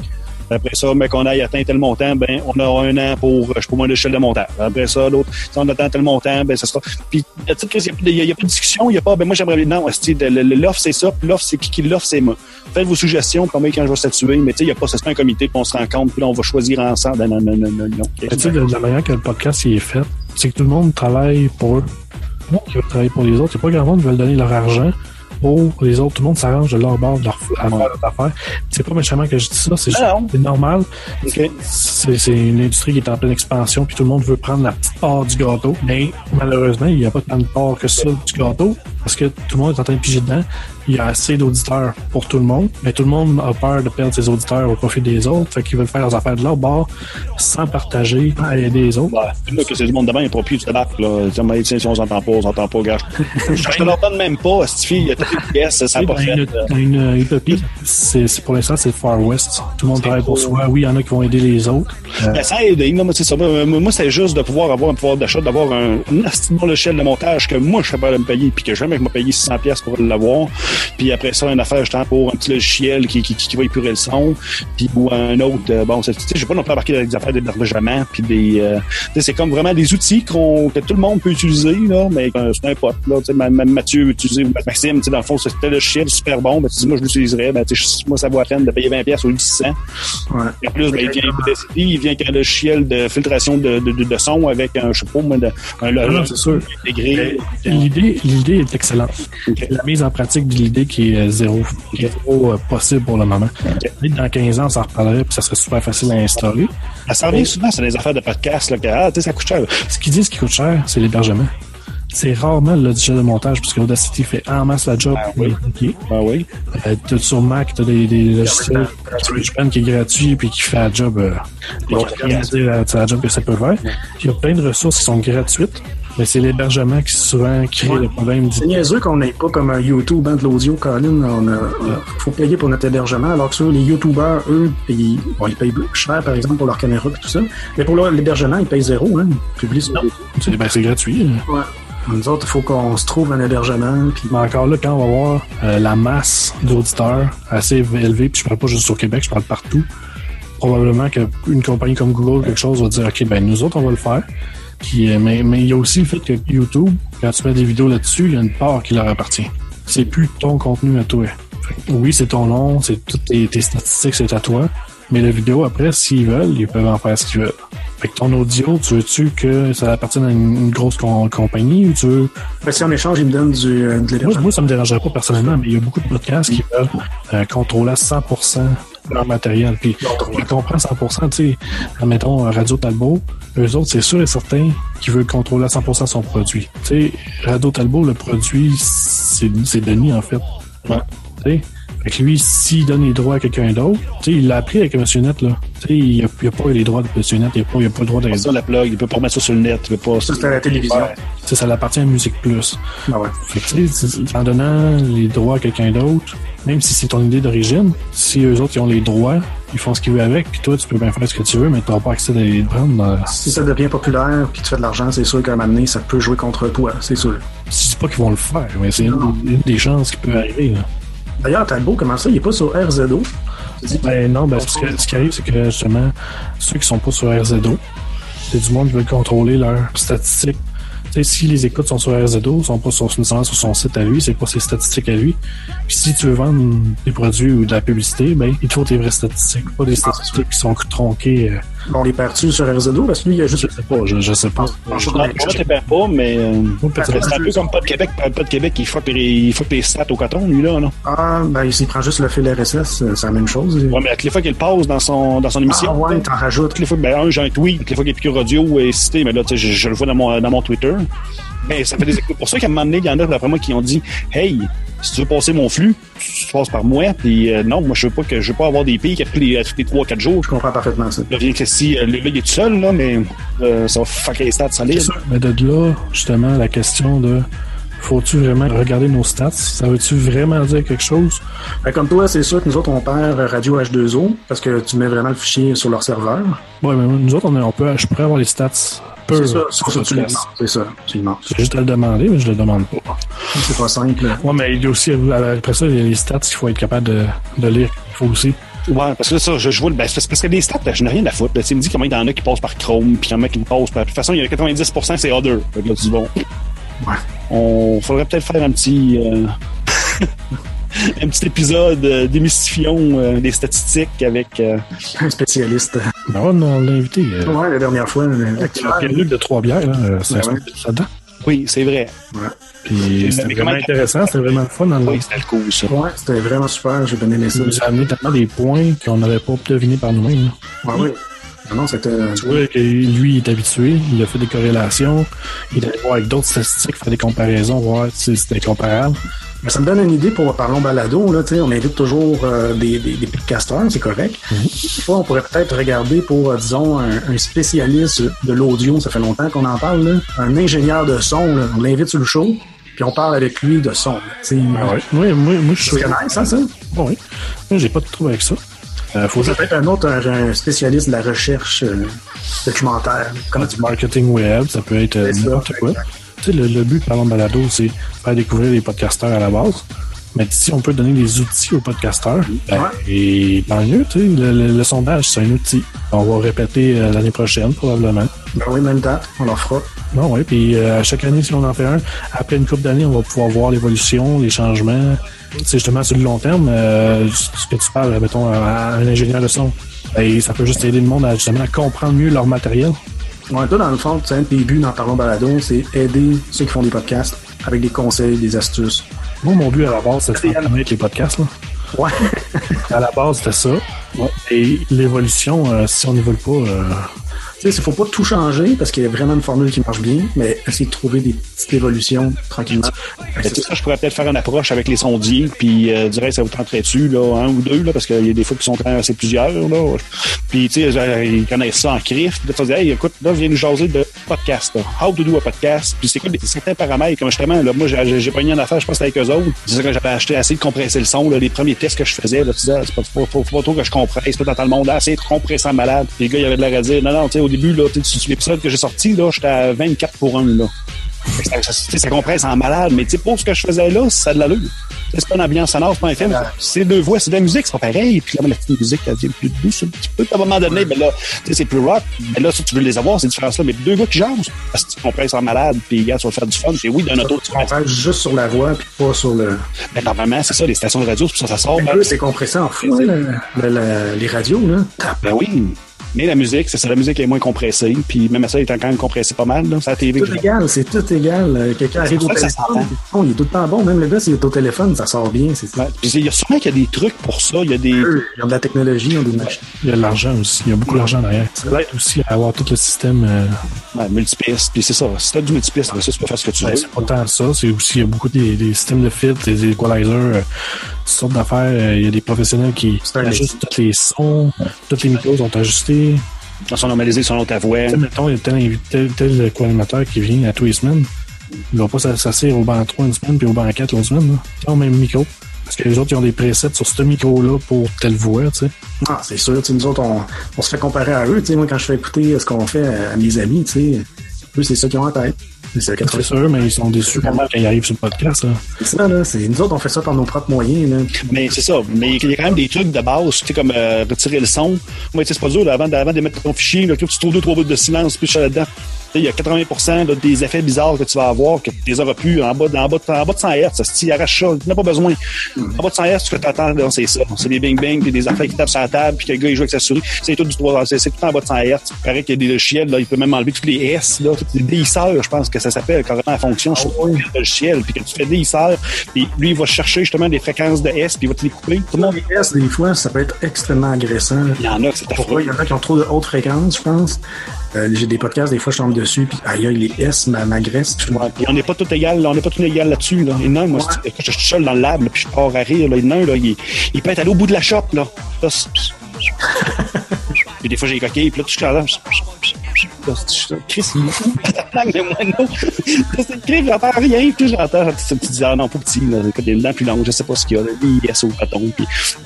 E: Après ça, mec, on aille atteint tel montant, ben, on a un an pour, euh, je sais pas moi, l'échelle de montage. Après ça, l'autre, si on atteint tel montant, ben, ça sera. Puis, il n'y a, pas de discussion, il n'y a pas, ben, moi, j'aimerais, non, l'offre, c'est ça, puis l'offre, c'est qui qui l'offre, c'est moi. Faites vos suggestions, puis moi, quand je vais statuer, mais tu sais, il n'y a pas, c'est pas un comité, puis on se rencontre, puis là, on va choisir ensemble. Non, non, non, non, non.
C: tu sais, la manière que le podcast il est fait, c'est que tout le monde travaille pour eux. Tout le monde qui veut travailler pour les autres. A pas grand monde qui veut donner leur argent pour les autres. Tout le monde s'arrange de leur bord, de leur à faire leur affaire. C'est pas méchamment que je dis ça, c'est juste- normal.
E: OK.
C: C'est c'est une industrie qui est en pleine expansion, puis tout le monde veut prendre la petite part du gâteau. Mais malheureusement, il n'y a pas tant de part que ça du gâteau, parce que tout le monde est en train de piger dedans. Il y a assez d'auditeurs pour tout le monde, mais tout le monde a peur de perdre ses auditeurs au profit des autres, fait qu'ils veulent faire leurs affaires de leur bord sans partager, à aider les autres.
E: Bah, là, que c'est du monde n'y a pas plus du tabac, là. Tiens, si on s'entend pas, on s'entend pas, gars. Je te donne même pas, cette fille, il y a toutes les pièces, ça n'a pas
C: dans,
E: fait.
C: une, utopie, c'est pour l'instant, c'est Far West. Tout le monde travaille pour soi. Oui, il y en a qui vont aider les autres. Euh,
E: Mais ça aide, là, moi, c'est ça. Moi, moi, c'est juste de pouvoir avoir un pouvoir d'achat, d'avoir un, de bon échelle de montage que moi, je suis capable de me payer, puis que jamais mais il m'a payé 600 pièces pour l'avoir. Puis après ça, une affaire justement pour un petit logiciel qui, qui, qui va épurer le son. Puis ou un autre, euh, bon, sais, j'ai pas non plus embarqué dans des affaires d'hébergement. Puis des, euh, c'est comme vraiment des outils qu'on, que tout le monde peut utiliser, là, mais euh, c'est un pote, là, tu sais, même Mathieu utilisé, ou Maxime, tu sais, dans le fond, c'était le logiciel super bon, ben, tu dis, moi, je l'utiliserais, ben, tu sais, moi, ça vaut la peine de payer 20 pièces au lieu de 600.
D: Ouais.
E: Et en plus, ben, il vient il vient avec un logiciel de filtration de, de, de, de son avec un, je sais pas, un
C: c'est sûr.
E: intégré.
C: L'idée, l'idée est excellente. La mise en pratique de l'idée qui est euh, zéro, qui est zéro euh, possible pour le moment. Peut-être Dans 15 ans, on s'en reparlerait, puis ça serait super facile à installer.
E: Ça revient souvent sur les affaires de podcast, là, que, ah, tu sais, ça coûte cher.
C: Ce qu'ils disent qui coûte cher, c'est l'hébergement. C'est rarement le logiciel de montage, parce qu'Audacity fait en masse la job
E: Ah
C: pour
E: oui.
C: les cliquer.
E: Ah oui.
C: Euh, t'as sur Mac, t'as des, des logiciels GarageBand qui est gratuit puis qui fait la job. Euh,
E: Bon,
C: qui la, job que ça peut faire. Puis il y a plein de ressources qui sont gratuites, mais c'est l'hébergement qui souvent crée
D: Ouais.
C: le problème.
D: C'est niaiseux qu'on n'ait pas comme un YouTube, hein, de l'audio, Colin. On a, faut payer pour notre hébergement, alors que ça, les YouTubers, eux, ils, bon, ils payent cher, par exemple, pour leur caméra et tout ça. Mais pour l'hébergement, ils payent zéro, hein. Ils publient sur
C: C'est, ben, c'est gratuit.
D: Ouais. Nous autres, il faut qu'on se trouve un hébergement, puis
C: Mais encore là, quand on va voir euh, la masse d'auditeurs assez élevée, puis je parle pas juste au Québec, je parle partout, probablement qu'une compagnie comme Google, quelque chose, va dire, OK, ben nous autres, on va le faire. Euh, mais, mais il y a aussi le fait que YouTube, quand tu mets des vidéos là-dessus, il y a une part qui leur appartient. C'est plus ton contenu à toi. Oui, c'est ton nom, c'est toutes tes, tes statistiques, c'est à toi. Mais la vidéo, après, s'ils veulent, ils peuvent en faire ce qu'ils veulent. Fait que ton audio, tu veux-tu que ça appartienne à une, grosse com- compagnie ou tu veux?
D: Ben, si en échange, ils me donnent du, euh, de
C: moi, moi, ça me dérangerait pas personnellement, mais il y a beaucoup de podcasts qui veulent euh, contrôler à 100% leur matériel. Puis, je comprends 100%, tu sais, admettons, Radio Talbot, eux autres, c'est sûr et certain qu'ils veulent contrôler à 100% son produit. Tu sais, Radio Talbot, le produit, c'est c'est Denis, en fait.
E: Ouais.
C: Tu sais, fait que lui, s'il donne les droits à quelqu'un d'autre, tu sais, il l'a appris avec Monsieur Net, là. Tu sais, il n'y a, il y a pas les droits de Monsieur Net, il n'y a, pas- il y a pas le droit de
E: Ça, la plug, il peut pas remettre ça sur le net, il peut pas.
D: Ça, c'est à la télévision.
E: Ouais.
C: Tu sais, ça l'appartient à Musique Plus.
D: Ah ouais.
C: Fait que, tu sais, en donnant les droits à quelqu'un d'autre, même si c'est ton idée d'origine, si eux autres ils ont les droits, ils font ce qu'ils veulent avec, puis toi tu peux bien faire ce que tu veux, mais tu n'auras pas accès à les prendre. euh,
D: Si ça devient populaire, puis tu fais de l'argent, c'est sûr qu'à un moment donné, ça peut jouer contre toi, c'est sûr.
C: Je dis pas qu'ils vont le faire, mais c'est une, une des chances qui peut arriver. là.
D: D'ailleurs, Talbot, comment ça, il est pas sur RZO?
C: Ben non, ben, parce que ce qui arrive, c'est que justement, ceux qui sont pas sur RZO, c'est du monde qui veut contrôler leurs statistiques. Si les écoutes sont sur RZO, sont pas sur, son site à lui, c'est pas ses statistiques à lui. Puis si tu veux vendre des produits ou de la publicité, ben il te faut tes vraies statistiques, pas des statistiques qui sont tronquées. euh,
D: on les perd-tu sur RZO? Parce que lui, il y a juste...
C: je sais pas, je, je sais pas.
D: Je sais
E: Non,
D: pas.
E: moi, je perds pas, mais euh, c'est un peu comme pas de Québec. Pas de Québec, il les, il fuck les stats au coton, lui, là, non?
D: Ah, ben, s'il prend juste le fil RSS, euh, c'est la même chose.
E: Ouais, mais à toutes les fois qu'il passe dans son, dans son émission.
D: Ah ouais, t'en rajoutes.
E: Toutes les fois, ben, un, j'ai un tweet, toutes les fois qu'il Piqûre Audio est cité, mais là, tu sais, je, je le vois dans mon, dans mon Twitter. Mais ça fait des écoutes. Pour ça qu'à un moment donné, il y en a, d'après moi, qui ont dit, hey, si tu veux passer mon flux, tu passes par moi, puis euh, non, moi, je veux pas que, je veux pas avoir des pays qui a tous les, à tous les 3-4 jours.
D: Je comprends parfaitement ça.
E: Là, bien que si, euh, là, il est tout seul, là, mais, euh, ça va fucker les stats solides.
C: Mais de là, justement, la question de faut-tu vraiment regarder nos stats? Ça veut-tu vraiment dire quelque chose?
D: Ben, comme toi, c'est sûr que nous autres, on perd Radio H2O parce que tu mets vraiment le fichier sur leur serveur.
C: Ouais, mais nous autres, on, est- on peut, je pourrais avoir les stats peu
D: C'est ça, c'est ça. C'est
C: juste à le demander, mais je le demande pas.
D: C'est pas simple.
C: Ouais, mais il y a aussi, après ça, il y a les stats qu'il faut être capable de, de lire. Il faut aussi.
E: Ouais, parce que là, ça, je, je vois le. Ben, parce que les stats, là, je n'ai rien à foutre. là. Tu me dis comment il y en a qui passent par Chrome, puis il y en a qui passent par. De toute façon, il y a 90%, c'est Other. Fait que là, tu dis, bon.
D: Ouais.
E: On faudrait peut-être faire un petit. euh, un petit épisode euh, démystifions euh, des statistiques avec. euh,
D: Un spécialiste.
C: Ben ouais, non, on l'a invité. Euh,
D: Ouais, la dernière fois.
C: Pierre-Luc de Trois-Bières, là, euh, c'est
D: Ben ouais.
C: là-dedans.
E: Oui, c'est vrai.
C: Puis
E: Mais
C: c'était vraiment intéressant, c'était vraiment le fun dans le
E: Oui, c'était le coup, ça.
D: Ouais, c'était vraiment super, j'ai bien aimé ça.
C: A amené tellement des points qu'on n'aurait pas deviné par nous-mêmes. là.
D: Ouais, oui. Ah Non, c'était.
C: Tu vois que lui il est habitué, il a fait des corrélations, il est allé voir avec d'autres statistiques, faire des comparaisons, voir si c'était comparable.
D: Mais ça me donne une idée pour Parlons Balado. Là, tu sais, on invite toujours euh, des, des, des podcasteurs, c'est correct. Des fois, on pourrait peut-être regarder pour, euh, disons, un, un spécialiste de l'audio. Ça fait longtemps qu'on en parle. Là. Un ingénieur de son. Là. On l'invite sur le show, puis on parle avec lui de son. là. Tu sais,
C: Oui, moi, moi je suis
D: C'est nice, hein, ça?
C: Bon, oui. Moi, j'ai pas de trouble avec ça. Euh, faut
D: Peut-être un autre, un, spécialiste de la recherche euh, documentaire. Comment
C: du marketing web, ça peut être euh, n'importe quoi. Tu sais, le, le but de Parlons Balado, c'est faire découvrir les podcasteurs à la base. Mais si on peut donner des outils aux podcasteurs, ben, et tant mieux, tu sais, le, le- le sondage, c'est un outil. On va répéter euh, l'année prochaine, probablement.
D: Ben oui, même date, on leur fera.
C: Non, oui, puis à chaque année, si on en fait un, après une couple d'années, on va pouvoir voir l'évolution, les changements. C'est justement sur le long terme, euh, ce que tu parles, mettons, à, un ingénieur de son. Et ça peut juste aider le monde à justement à comprendre mieux leur matériel.
D: Ouais, toi, dans le fond, tu sais, un de tes buts dans Parlons Balado, c'est aider ceux qui font des podcasts avec des conseils, des astuces.
C: Moi, mon but à la base, c'était de connaître les podcasts. Là.
D: Ouais.
C: À la base, c'était ça. Et l'évolution, euh, si on n'évolue pas, euh,
D: Tu sais, il faut pas tout changer parce qu'il y a vraiment une formule qui marche bien, mais essayer de trouver des petites évolutions tranquillement.
E: Ça, je pourrais peut-être faire une approche avec les sondiers, puis euh, reste, ça vous tenterait dessus, là, un ou deux, là, parce qu'il y a des fois qui sont assez plusieurs, là. Puis, tu sais, ils connaissent ça en crif. Puis là, tu hey, écoute, là, viens nous jaser de podcast, là. How to do a podcast. Puis c'est quoi certains paramètres, comme justement, là, moi, j'ai j'ai pogné une affaire, je pense, avec eux autres. C'est ça que j'avais acheté assez de compresser le son, là, les premiers tests que je faisais, là, tu disais, ah, c'est pas, faut, pas trop que je compresse, pas dans le monde, assez compressant malade. Puis les gars, il y avait de l'air à dire, non, non, tu sais, au début, là, tu sais, sur l'épisode que j'ai sorti, là, j'étais à 24 pour 1, là. Ça, ça, tu sais, ça compresse en malade, mais tu sais, pour ce que je faisais là, ça a de l'allure. C'est pas une ambiance sonore, c'est pas un film. C'est deux voix, c'est de la musique, c'est pas pareil. Puis là, la petite musique, elle devient plus douce un petit peu. À un moment donné, ben là, tu sais, c'est plus rock. Mais là, ça, tu veux les avoir, ces différences-là. Mais deux gars qui jasent, parce que tu compresses en malade, puis gars, tu vas faire du fun. C'est oui, d'un auto, tu
D: parle juste sur la voix puis pas sur le.
E: Mais normalement, c'est ça, les stations de radio, c'est pour ça que ça sort. Ben,
D: peu, c'est compressé en fou, hein, le- le- le- les radios, là.
E: ben oui. Mais la musique, c'est ça, la musique est moins compressée. Puis même ça, il est quand même compressé pas mal. Là. C'est la TV
D: Tout égal, c'est tout égal. Euh, Quelqu'un arrive au téléphone, il est tout le temps bon. Même le gars, s'il est au téléphone, ça sort bien. C'est
E: Ouais. Puis Il y a sûrement qu'il y a des trucs pour ça. Il y a des.
D: Eux, Ils ont de la technologie, ils ont des machines.
C: il y a de l'argent aussi. Il y a beaucoup d'argent derrière. Ça l'aide aussi à avoir tout le système. euh,
E: Ouais, multipiste. Puis c'est ça. Si t'as du multipiste, ben ça, tu peux faire ce que tu veux.
C: c'est pas tant ça. C'est aussi, il y a beaucoup des, des systèmes de filtres, des equalizers, euh, toutes sortes d'affaires. Euh, Il y a des professionnels qui ajustent tous les sons, tous les micros sont ajustés.
E: Ils sont normalisés selon ta voix.
C: Tu sais, mettons, il y a tel, tel, tel co-animateur qui vient à tous les semaines. Il va pas s'asseoir au banc 3 une semaine puis au banc 4 l'autre semaine. Là. Ils ont le même micro. Parce que les autres, ils ont des presets sur ce micro-là pour telle voix, tu sais.
D: Ah, c'est sûr, tu sais, nous autres, on, on se fait comparer à eux. Tu sais, moi, quand je fais écouter ce qu'on fait à mes amis, tu sais, eux, c'est ça qu'ils ont en tête. C'est ça,
C: sûr, mais ils sont déçus quand ils arrivent sur le podcast.
D: C'est ça, là. C'est, nous autres, on fait ça par nos propres moyens, là.
E: Mais c'est ça. Mais il y a quand même des trucs de base, tu sais, comme euh, retirer le son. Moi, tu sais, c'est pas dur, là, avant, de- avant de mettre ton fichier, là, tu trouves deux, trois bouts de silence, puis suis là-dedans. Tu Il y a 80 là, des effets bizarres que tu vas avoir, que tu les auras plus en bas, de- en bas, en bas de 100 Hz. Si tu arraches ça, tu n'as pas besoin. En bas de 100 Hz, tu fais t'attendre, là, c'est ça. C'est des bing-bang, puis des affaires qui tapent sur la table, puis que le gars, il joue avec sa souris. C'est tout du 3 c'est tout en bas de 100 Hz. Il paraît qu'il y a des logiciels, là, il peut même enlever tous les S, là, les déhisseurs, je pense que ça s'appelle carrément en fonction sur le logiciel, puis que tu fais déhisseur, puis lui, il va chercher justement des fréquences de S, puis il va te les couper. Tout le monde,
D: Les S, des fois, ça peut être extrêmement agressant.
E: il y en a, que c'est affreux.
D: Il y en a qui ont trop de hautes fréquences, je pense. Euh, j'ai des podcasts, des fois, je tombe dessus, puis aïe, les S m'a- m'agressent.
E: Ouais, on n'est pas tout égal, on n'est pas tout égal là-dessus. Là. A un, moi, c'est- je suis seul dans le lab, là, puis je pars à rire. Là. A un, là, il, il peut être allé au bout de la shop. Là. Puis des fois, j'ai les coquilles, puis là, suis là. Chris, il est. Mais moi, non? C'est Chris, j'entends rien, puis j'entends. Tu te dis, ah non, pas petit, là. Écoute, des dents plus longues, je sais pas ce qu'il y a, là. Yes au coton. Puis,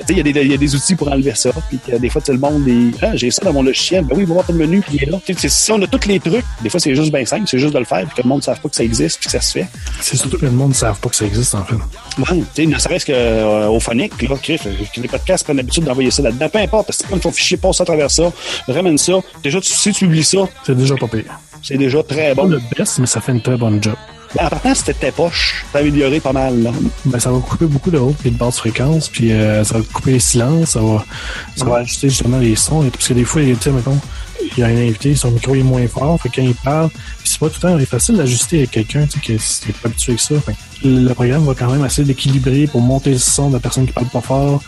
E: il y, a des- il y a outils pour enlever ça. Puis, des fois, sais, le monde, des, ah, j'ai ça dans mon logiciel. Ben oui, va voir ton menu, puis il est là. Si on a tous les trucs, des fois, c'est juste bien simple, c'est juste de le faire, puis que le monde ne sache pas que ça existe, puis que ça se fait.
C: C'est surtout que le monde ne savent pas que ça existe, en fait.
E: Ouais, tu sais, ne serait-ce que euh, phonique, là, Chris, euh, les podcasts prennent l'habitude d'envoyer ça là-dedans. Peu importe, parce que c'est pas ton fichier, passe à travers ça, ramène ça. Déjà, tu, si tu oublies ça,
C: C'est déjà pas pire.
E: c'est déjà très
C: Pas
E: bon.
C: le best, mais ça fait une très bonne job.
E: En partant, c'était tes poches. T'as amélioré pas mal, là.
C: Ben, ça va couper beaucoup de hautes et de basses fréquences, puis euh, ça va couper les silences, ça va, ça va ajuster justement les sons. Et parce que des fois, tu sais, mettons, il y a un invité, son micro est moins fort, fait quand il parle, c'est pas tout le temps facile d'ajuster avec quelqu'un, tu sais, qui n'est pas habitué avec ça. Fait le programme va quand même essayer d'équilibrer pour monter le son de la personne qui parle pas fort.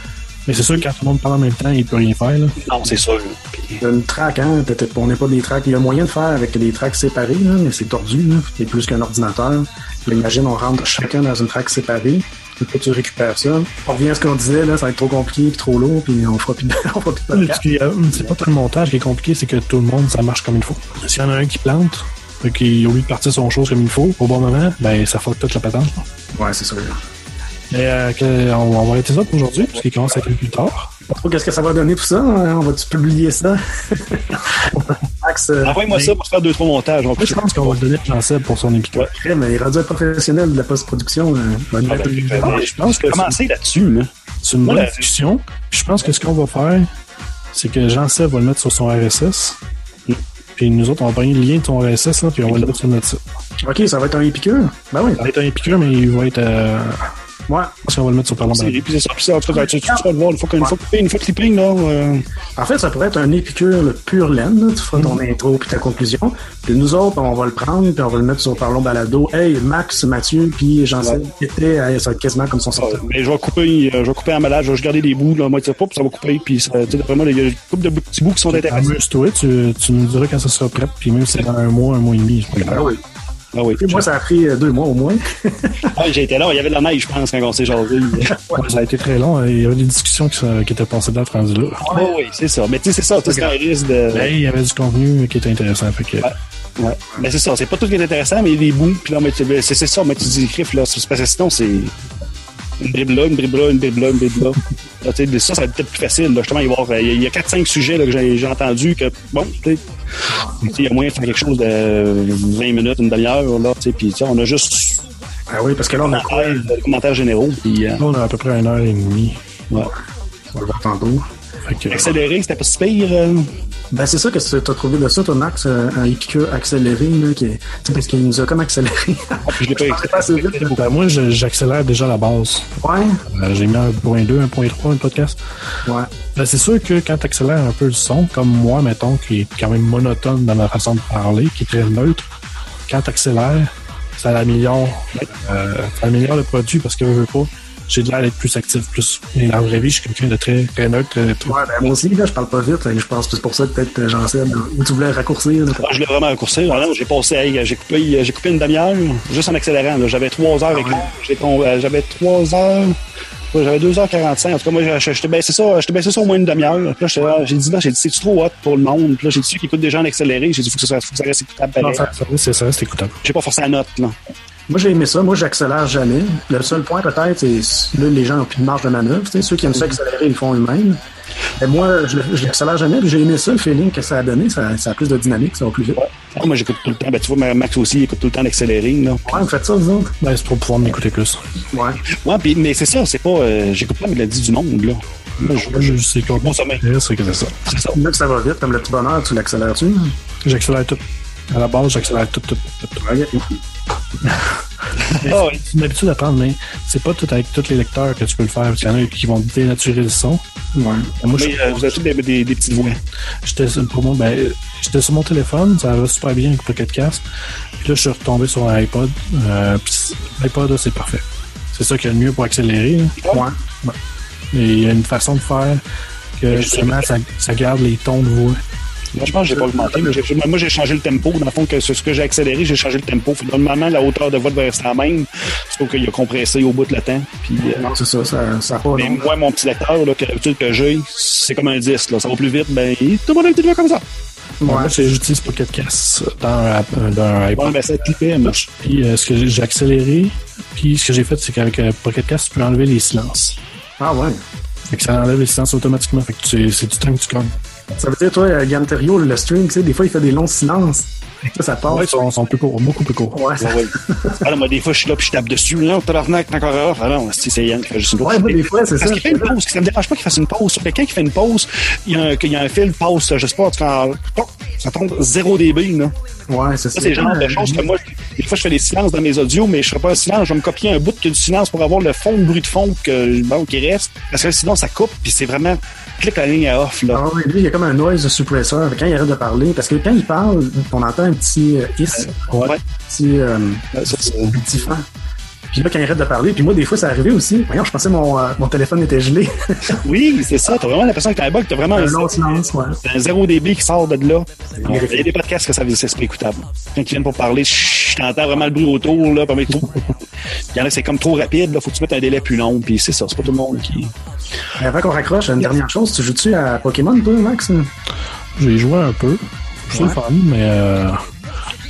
C: Mais c'est sûr que quand tout le monde parle en même temps, il peut rien faire, là.
E: Non, c'est sûr. Puis,
D: Il y a une track, hein. Peut-être on n'est pas des tracks. Il y a moyen de faire avec des tracks séparés, là, mais c'est tordu, là. C'est plus qu'un ordinateur. Puis imagine, on rentre chacun dans une track séparée. Puis tu récupères ça. On revient à ce qu'on disait, là, ça va être trop compliqué, puis trop lourd, puis on fera plus de, on fera plus de
C: Parce
D: podcast.
C: que, C'est pas tant le montage qui est compliqué, c'est que tout le monde, ça marche comme il faut. S'il y en a un qui plante, fait qu'il au lieu de partir son chose comme il faut, au bon moment, ben ça fuck toute la patente.
D: Ouais, c'est sûr.
C: Et euh, que- on, on va arrêter ça pour aujourd'hui, parce qu'il commence à être plus tard.
D: Qu'est-ce que ça va donner tout ça. hein? On va-tu publier ça? Euh,
E: Envoie-moi ça pour faire deux, trois montages. on va
C: Moi, je pense qu'on va le donner à Jean-Seb pour son épicure.
D: ouais, mais il est rendu un professionnel de la post-production. euh, on va
E: Ah, ben, ben,
C: Ah, je pense que
E: Commencer là-dessus, là.
C: c'est une bonne discussion. Je pense que ce qu'on va faire, c'est que Jean-Seb va le mettre sur son RSS. Puis nous autres, on va prendre le lien de ton RSS, là, puis on va le mettre sur notre site.
D: Ok, ça va être un épicure? Ben oui.
C: Ça va être un épicure, mais il va être. Euh,
D: Ouais.
C: parce qu'on va le mettre sur Parlons Balado.
E: Puis c'est ça, puis ça, en tout cas, tu, vas le voir, une fois, une fois ping, là, euh,
D: En fait, ça pourrait être un épicure le pur laine. là. Tu feras ton
E: Mm.
D: intro puis ta conclusion. Puis nous autres, on va le prendre puis on va le mettre sur Parlons Balado. Hey, Max, Mathieu, puis Jean-Seb étaient, hey, ça va être quasiment comme son sortant.
E: mais je vais couper, euh, je vais couper en malade, je vais garder des bouts, là, moi, tu pas, puis ça va couper, puis tu sais, vraiment, il y a une couple de petits bouts qui sont intéressants.
C: Amuse-toi, tu, tu nous diras quand ça sera prêt, puis même si c'est dans un mois, un mois et demi, pas grave.
D: Ah oui.
E: Ah oui.
D: Moi, ça a pris euh, deux mois au moins.
E: Ah, j'ai été là, il y avait de la neige, je pense, quand on s'est jasé.
C: Ouais, ça a été très long. Il y avait des discussions qui, étaient passées de là, rendu là.
E: Ah oui, c'est ça. Mais tu sais, c'est ça, c'est un risque de.
C: Mais il y avait du contenu qui était intéressant. Fait que,
E: Ouais. Mais c'est ça, c'est pas tout qui est intéressant, mais il y a des bouts, puis là, mais tu- c'est c'est ça, mais tu dis griffes, là, c'est parce que sinon, c'est une dribble là, une dribble là, une dribble là, une dribble là. Là, tu sais, ça, ça va être peut-être plus facile, là, justement, il y avoir- il y a- il y a 4-5 sujets, là, que j'ai j'ai entendu que, bon, tu sais, il y a moyen de faire quelque chose de 20 minutes, une demi-heure, là, tu sais, puis on a juste
D: Ah oui, parce que là, on a quoi?
E: des commentaires généraux, puis euh,
C: on a à peu près une heure et demie.
E: ouais.
D: On va le voir tantôt.
C: Que,
E: Accéléré, c'était pas si pire. euh,
D: Ben, c'est ça que tu as trouvé de ça, toi, Max, euh, un épicure accéléré, là, qui est... parce qu'il nous a comme accéléré.
E: ah, puis je l'ai pas écrit.
D: pas assez vite, là.
C: ben, moi, j'accélère déjà la base.
D: Ouais,
C: Euh, J'ai mis 1.2, 1.3 le podcast.
D: ouais.
C: Ben, c'est sûr que quand tu accélères un peu le son, comme moi, mettons, qui est quand même monotone dans ma façon de parler, qui est très neutre, quand tu accélères, ça améliore, euh, ça améliore le produit parce que je veux pas. J'ai de l'air d'être plus actif, plus. Et dans la vraie vie, je suis quelqu'un de très, très neutre. Très, très-
D: Ouais, ben, moi aussi, là, je parle pas vite. Je pense que c'est pour ça que peut-être euh, Jean-Seb, là, ou tu voulais raccourcir. là.
E: Ah, je l'ai vraiment raccourci. Non, j'ai passé, hey, j'ai coupé, j'ai coupé une demi-heure, juste en accélérant. J'avais trois heures euh, J'avais trois heures. J'avais 2h45. En tout cas, moi, j'étais baissé ça, j'étais baissé ça au moins une demi-heure. J'ai dit, là, j'ai dit, c'est trop hot pour le monde? Puis là, j'ai dit, ceux qui écoutent des gens en accéléré, j'ai dit, faut que ça, faut que ça reste écoutable.
C: Non, ça, c'est ça, c'est écoutable.
E: J'ai pas forcé la note, là.
D: Moi, j'ai aimé ça. Moi, j'accélère jamais. Le seul point, peut-être, c'est là, les gens n'ont plus de marge de manœuvre. Tu sais, ceux qui aiment ça accélérer, ils le font eux-mêmes. Mais moi, je, je l'accélère jamais. puis J'ai aimé ça, le feeling que ça a donné. Ça, ça a plus de dynamique, ça va plus vite.
E: Ah, moi, j'écoute tout le temps. Ben, tu vois, Max aussi, il écoute tout le temps l'accéléré, là.
D: Ouais, vous faites ça, vous autres?
C: Ben, c'est pour pouvoir m'écouter plus.
D: Ouais.
E: Ouais, pis, mais c'est ça, c'est pas, euh, j'écoute pas la mélodie du monde, là. Moi, je,
C: sais quoi.
E: Bon, ça m'est-
C: c'est ça.
E: c'est ça.
D: Là que ça va vite, comme le petit bonheur, tu l'accélères-tu?
C: J'accélère tout. À la base, j'accélère tout, tout, tout, tout.
D: Ok.
E: Ah.
C: C'est une habitude à prendre, mais c'est pas tout avec tous les lecteurs que tu peux le faire. Parce qu'il y en a qui vont dénaturer le son.
D: Ouais.
C: Moi, je-
E: euh, vous des, des, des petites voix.
C: j'étais sur- pour moi, ben, j'étais sur mon téléphone, ça va super bien avec Pocket Cast. Puis là, je suis retombé sur un iPod. Euh, l'iPod, c'est parfait. C'est ça qu'il y a de mieux pour accélérer.
D: Ouais.
C: Et il y a une façon de faire que justement, ça, ça garde les tons de voix.
E: Moi, je pense que j'ai pas augmenté, mais moi, j'ai changé le tempo. Dans le fond, que ce ce que j'ai accéléré, j'ai changé le tempo. Normalement, la hauteur de voix devait rester la même, sauf qu'il a compressé au bout de le temps. Puis, euh,
D: Non, c'est ça, ça, ça a pas
E: mais moi, mon petit lecteur, là, que l'habitude que j'ai, c'est comme un disque, là. Ça va plus vite, ben, tout le monde a une petite voix comme ça.
C: Moi, c'est- j'utilise Pocket Cast dans un, app- euh, dans un iPod.
E: Bon, ben, ça clipait, moi.
C: Puis euh, ce que j'ai j'ai accéléré, puis ce que j'ai fait, c'est qu'avec euh, Pocket Cast, tu peux enlever les silences.
D: Ah ouais.
C: Fait que ça enlève les silences automatiquement. Fait que tu- c'est du temps que tu gagnes.
D: Ça veut dire, toi, euh, Yann Terriot, le stream, tu sais, des fois, il fait des longs silences. Ça, ça passe.
C: Ouais, ils sont, sont plus courts, beaucoup plus courts.
D: Ouais, ça-
E: Ouais, ouais. Ah, là, moi, des fois, je suis là, puis je tape dessus. Non, tabarnak, t'es encore là. Ah non, c'est Yann qui fait juste une pause.
D: Ouais, moi, des fois, c'est
E: Parce
D: ça.
E: qu'il fait une pause, ça me dérange pas qu'il fasse une pause. Sur quelqu'un qui fait une pause, il y a un, qu'il y a un fil pause, je sais pas, tu fais, toc, ça tombe 0 dB, là.
D: Ouais, c'est ça.
E: Ça, c'est le genre de choses que moi, des fois, je fais des silences dans mes audios, mais je ferai pas un silence, je vais me copier un bout qui a du silence pour avoir le fond de bruit de fond que, bon, qui reste. Parce que sinon, ça coupe, puis c'est vraiment, clique la ligne à off, là.
D: Ah lui, il y a comme un noise suppressor quand il arrête de parler. Parce que quand il parle, on entend un petit euh, hiss,
E: Ouais.
D: un petit, euh,
E: ça,
D: un petit fan. Puis là, quand il arrête de parler, puis moi, des fois, ça arrivait aussi. Voyons, je pensais que mon, euh, mon téléphone était gelé.
E: Oui, c'est ça. T'as vraiment l'impression que t'as un bug, t'as vraiment
D: un
E: un,
D: long silence, ouais.
E: un 0 dB qui sort de là. Il y a des podcasts que ça c'est pas écoutable. Quand ils viennent pour parler, chut, t'entends vraiment le bruit autour, là, parmi tout. Il y en a, c'est comme trop rapide, là. Faut que tu mettes un délai plus long, puis c'est ça. C'est pas tout le monde qui.
D: Mais avant qu'on raccroche, une dernière chose, tu joues-tu à Pokémon, toi, Max?
C: J'ai joué un peu. C'est
D: Ouais.
C: le fun, mais euh,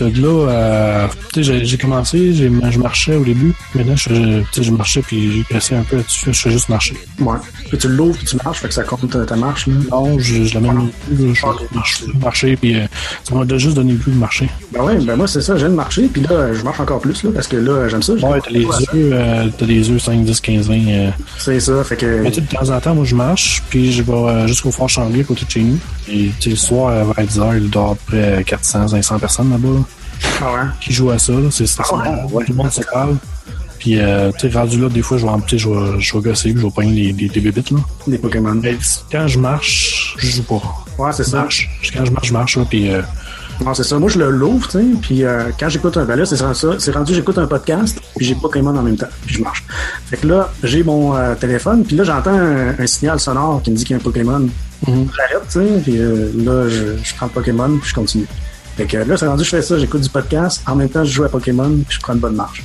C: de là, euh, j'ai- commencé, je marchais au début. Maintenant, je, je, marchais puis j'ai cassé un peu là-dessus. Je fais juste marcher.
D: Ouais. Puis tu l'ouvres, puis tu marches, fait que ça compte ta, ta marche, là?
C: Non, je, je la mets plus, je marche, marcher, puis euh, ça m'a juste donné le goût de marcher.
D: Ben ouais, ben moi, c'est ça, j'aime marcher, puis là, je marche encore plus, là, parce que là, j'aime ça.
C: Ouais, t'as les œufs, euh, t'as les œufs 5, 10, 15, 20. euh.
D: C'est ça, fait que.
C: Mais de temps en temps, moi, je marche, puis je vais euh, jusqu'au Fort Chambly, à côté de chez nous. Et tu sais, le soir, euh, vers 10 heures, il doit y avoir à peu près 400, 500 personnes là-bas, là,
D: Ah ouais.
C: qui jouent à ça. C'est
E: ouais.
C: Tout le monde se parle. Puis, euh, tu sais, rendu là, des fois, je vais, en- sais, je vais, je vais gosser, je vais prendre des, des, des bébites, là.
D: Des Pokémon.
C: Mais quand je marche, je joue pas.
D: Ouais, c'est ça.
C: marche. Quand je marche, je marche, là, puis euh,
D: Non, c'est ça. Moi, je le l'ouvre, tu sais, puis euh, quand j'écoute un... Ben là, c'est ça. C'est rendu, j'écoute un podcast, puis j'ai Pokémon en même temps, puis je marche. Fait que là, j'ai mon téléphone, puis là, j'entends un, un signal sonore qui me dit qu'il y a un Pokémon. J'arrête, tu sais, puis là, je, je prends le Pokémon, puis je continue. Fait que là, c'est rendu, je fais ça, j'écoute du podcast, en même temps, je joue à Pokémon, puis je prends une bonne marche.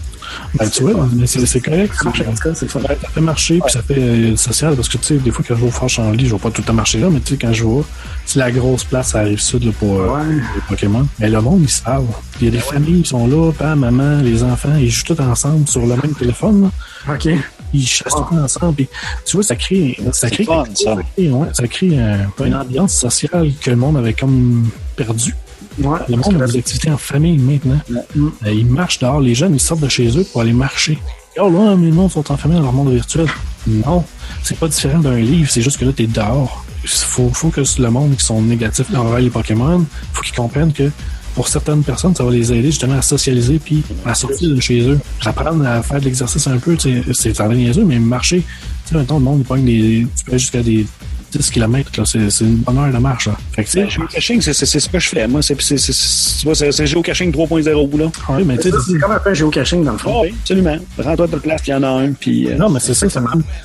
C: ben, tu vois, mais c'est correct.
D: Ça marche, en tout cas, c'est fun.
C: Ça fait marcher, puis ça fait euh, social, parce que tu sais, des fois, quand je vais au Fort Chambly, je vais pas tout le temps marcher là, mais tu sais, quand je vais, c'est la grosse place, ça arrive sud là, pour euh,
D: Ouais.
C: les Pokémon. Mais le monde, ils se parlent. Il y a des familles qui sont là, papa, maman, les enfants, ils jouent tous ensemble sur le même téléphone. là.
D: OK.
C: Ils chassent tous ensemble. Puis, tu vois, ça crée, ça crée,
E: fun, ça.
C: crée, ouais, ça crée un- une ambiance sociale que le monde avait comme perdu.
D: Ouais.
C: Le monde a des activités en famille maintenant. Euh, Ils marchent dehors. Les jeunes, ils sortent de chez eux pour aller marcher. Oh là, mais le monde sont enfermés dans leur monde virtuel. Non, c'est pas différent d'un livre. C'est juste que là, t'es dehors. Faut, faut que le monde qui sont négatifs envers les Pokémon, faut qu'ils comprennent que pour certaines personnes, ça va les aider justement à socialiser puis à sortir de chez eux. Apprendre à faire de l'exercice un peu, c'est ça niaiseux, mais marcher. Tu sais, maintenant, le monde, il pogne des, tu peux aller jusqu'à des 10 km, là. C'est, c'est une bonne heure de marche, là. Fait que, sais,
E: Géocaching, c'est c'est- c'est ce que je fais. Moi, c'est géocaching 3.0, là.
C: ouais, mais tu sais,
D: C'est comme un peu un géocaching, dans le fond.
E: Ah oui, absolument. Rends-toi de ta place, il y en a un, puis... euh,
C: Non, mais c'est ça, ça,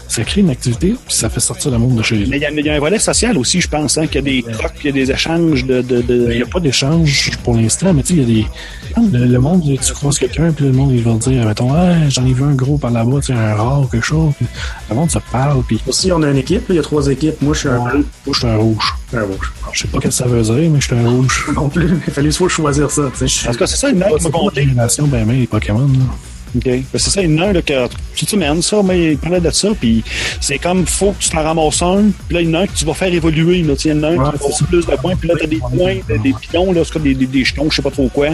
C: ça crée une activité, puis ça fait sortir le monde de chez eux.
E: Mais il y, a- il y a un volet social aussi, je pense, hein, qu'il y a des trocs, qu'il y a des échanges de... de, de-
C: Il n'y a pas d'échange pour l'instant, mais tu sais, il y a des. Le, le monde, tu croises quelqu'un, puis le monde, il va te dire, mettons, ah, j'en ai vu un gros par là-bas, tu sais, un rare, quelque chose. Puis le monde se parle, puis
D: Aussi, on a une équipe, il y a trois équipes. Moi, je suis un
C: moi,
D: bleu,
C: je suis un rouge.
D: un rouge.
C: Je sais pas ce que ça veut dire, mais je suis un rouge.
D: Non plus, il fallait soit choisir ça.
E: En tout cas, c'est ça, une note qui m'a conté.
C: génération, ben, mais les Pokémon, là.
E: OK. Ben, c'est ça, une heure, là, que tu te mènes ça, mais il parlait de ça, puis c'est comme, faut que tu t'en ramasses un, puis là, il y en a un que tu vas faire évoluer, là, tu sais, il y en a un
C: Ouais,
E: qui va avoir plus de points, puis là, t'as des points, des, des pilons, là, c'est comme des, des, des jetons, je sais pas trop quoi,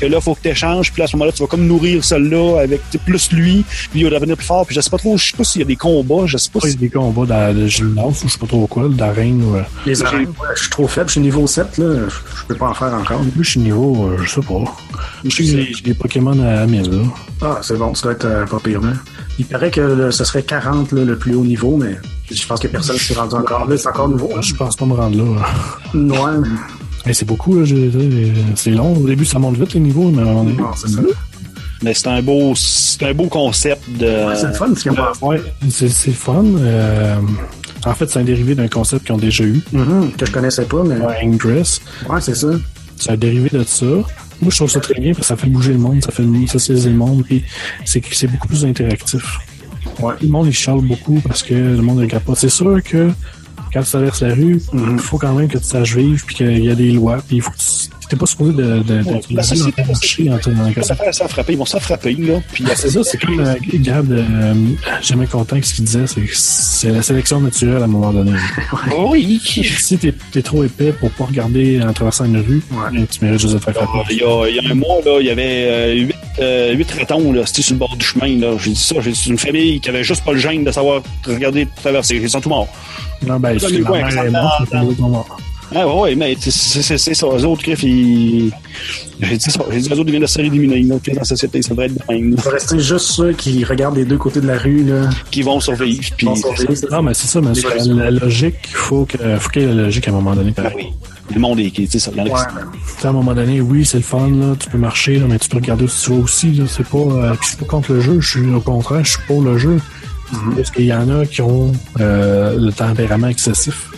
E: que là, faut que tu échanges, puis là, à ce moment-là, tu vas comme nourrir celui-là avec tu sais, plus lui, puis il va devenir plus fort, puis je sais pas trop, je sais pas s'il y a des combats, je sais pas
C: Il y a
E: si...
C: des combats de, de gymnase, ou je sais pas trop quoi, d'arène, ou. euh,
D: Les arènes, ouais, je suis trop faible, je suis niveau 7, là, je, peux pas en faire encore.
C: Moi, je suis niveau, euh, je sais pas. Je sais que j'ai des Pokémon à 1000, là.
D: Ah, c'est bon, ça doit être euh, pas pire, là. Il paraît que là, ce serait 40, là, le plus haut niveau, mais je pense que personne s'est rendu encore là, c'est encore nouveau. hein.
C: Je pense pas me rendre là.
D: Ouais,
C: Hey, c'est beaucoup, C'est long. Au début, ça monte vite, les niveaux, mais à un moment donné.
D: non, c'est ça.
E: Mais c'est un beau, c'est un beau concept de...
D: C'est le fun, ce qu'ils ont passé.
C: Ouais, c'est fun. Euh, en fait, c'est un dérivé d'un concept qu'ils ont déjà eu.
D: Mhm, que je connaissais pas, mais
C: Ouais, Ingress.
D: ouais, c'est ça.
C: C'est un dérivé de ça. Moi, je trouve ça très bien parce que ça fait bouger le monde, ça fait socialiser le monde, puis c'est c'est beaucoup plus interactif. Ouais, le monde, il charle beaucoup parce que le monde est capable. C'est sûr que quand tu traverses la rue, il faut quand même que tu saches vivre, puis qu'il y a des lois, puis il faut que tu t'es pas supposé de, de, de,
E: La société,
C: marcher en
E: ça fait ça frapper, ils vont se faire frapper, là, puis
C: c'est ça, c'est comme euh, Gab, euh, jamais content que ce qu'il disait, c'est c'est la sélection naturelle à un moment donné.
E: oui,
C: si t'es es trop épais pour pas regarder en traversant une rue,
D: Ouais.
C: tu mérites juste de faire
E: Ah,
C: frapper.
E: Il y, a, il y a un mois, là, il y avait euh, huit, euh, huit ratons là, c'était sur le bord du chemin. Là. J'ai dit ça, j'ai dit c'est une famille qui avait juste pas le gêne de savoir regarder traverser. Ils sont tous morts.
C: Non, ben,
E: les
C: la mère est morte,
E: Ah ouais, mais c'est- ça. Eux autres, Griff, ils. J'ai dit ça. J'ai dit, eux autres, ils viennent de se faire éliminer. Là, puis dans la société, ça devrait être de même.
D: Il va rester juste ceux qui regardent les deux côtés de la rue, là.
E: Qui vont survivre. Puis.
C: Non, mais c'est ça, mais la, la logique, il faut que, faut qu'il y ait la logique à un moment donné.
E: Ah oui. Le monde est. qui- Tu sais, ça. il y en a qui-
D: Ouais,
C: Tu sais, à un moment donné, oui, c'est le fun, là, tu peux marcher, là, mais tu peux regarder si tu veux aussi, là, c'est pas, euh, c'est pas contre le jeu, je suis, au contraire, je suis pour le jeu. Parce qu'il y en a qui ont, euh, le tempérament excessif?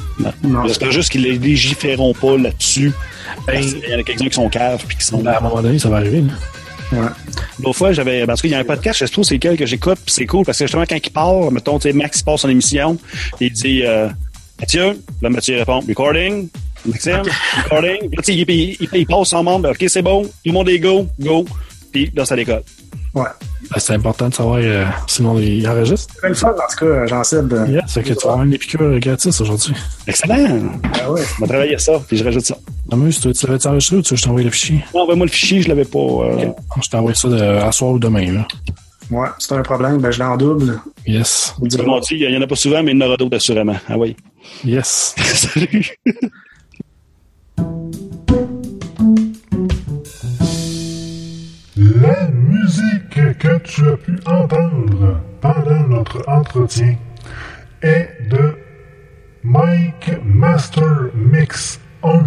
D: non.
E: J'espère juste qu'ils les légiféreront pas là-dessus. Parce qu'il y en a quelques-uns qui sont caves puis qui sont.
C: Ben, à un moment donné, ça va arriver, là.
D: Ouais.
E: L'autre fois, j'avais. Parce qu'il y a un podcast, je trouve, c'est lequel que j'écoute, puis c'est cool, parce que justement, quand il part, mettons, tu sais, Max il part son émission, il dit euh, Mathieu, là, Mathieu répond Recording. Maxime, recording. Puis il, il, il, il passe en membre. OK, c'est bon. Tout le monde est go, go. Puis là, ça décolle.
D: Ouais.
C: Ben, c'est important de savoir euh, sinon il enregistre.
D: C'est le fun, en tout cas, j'en sais de.
C: Yeah, c'est que tu vas avoir une épicure gratis aujourd'hui.
E: Excellent.
D: Ah ouais.
E: On va travailler ça, puis je rajoute ça.
C: Amuse, tu, tu l'avais enregistré ou tu veux que je t'envoie le fichier?
E: Non, envoie-moi le fichier, je l'avais pas. euh,
C: Je t'envoie ça de, à soir ou demain. Là.
D: Ouais, c'est un problème, ben je l'en double.
C: Yes.
D: Vous
E: Comme on dit, il y en a pas souvent, mais il y en aura d'autres assurément. Ah oui.
C: Yes.
E: Salut.
A: La musique que tu as pu entendre pendant notre entretien est de Mike Master Mix 1.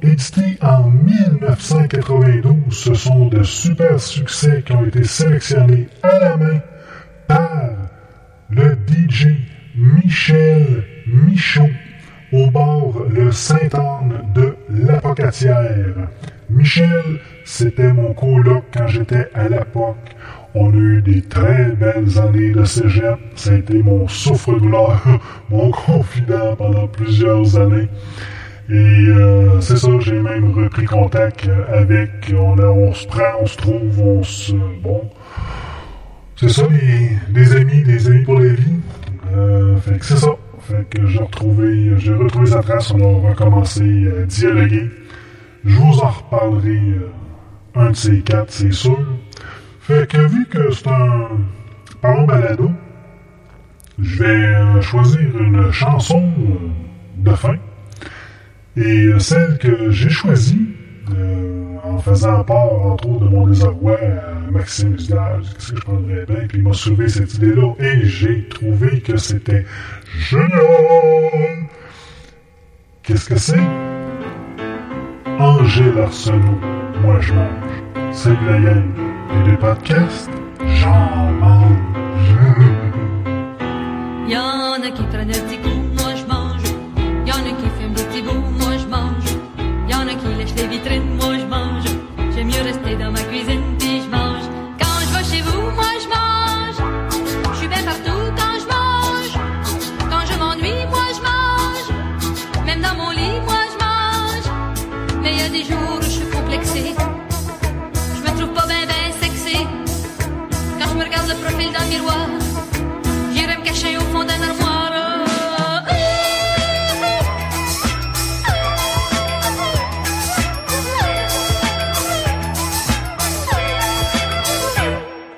A: Édité en 1992, ce sont de super succès qui ont été sélectionnés à la main par le DJ Michel Michaud au bord le Sainte-Anne de l'Apocatière. Michel, c'était mon coloc quand j'étais à l'époque. On a eu des très belles années de cégep. Ça a été mon souffre-douleur, mon confident pendant plusieurs années. Et euh, c'est ça, j'ai même repris contact avec. On, se prend, on se trouve, on se. Bon. C'est ça, des amis, des amis pour la vie. Euh, fait que c'est ça. Fait que j'ai retrouvé, j'ai retrouvé sa trace, on a recommencé à dialoguer. Je vous en reparlerai euh, un de ces quatre, c'est sûr. Fait que vu que c'est un parlons balado, je vais euh, choisir une chanson de fin. Et euh, celle que j'ai choisie, euh, en faisant part, entre autres, de mon désarroi à Maxime Village, qu'est-ce que je prendrais bien, puis il m'a soulevé cette idée-là, et j'ai trouvé que c'était génial! Qu'est-ce que c'est? Angèle Arsenault, moi je mange. C'est Glayel, et j'en mange.
F: Y'en a qui prennent un petit coup, moi je mange. Y'en a qui fument des petits bouts, moi je mange. Y'en a qui lèchent les vitrines, moi je mange. J'aime mieux rester dans ma cuisine puis je mange. Quand je vais chez vous, moi je mange. Je suis bien partout quand je mange. Quand je m'ennuie, moi je mange. Même dans mon lit, moi je mange. Mais il y a des jours où je suis complexée. Le miroir. J'irai me cacher au fond d'un armoire.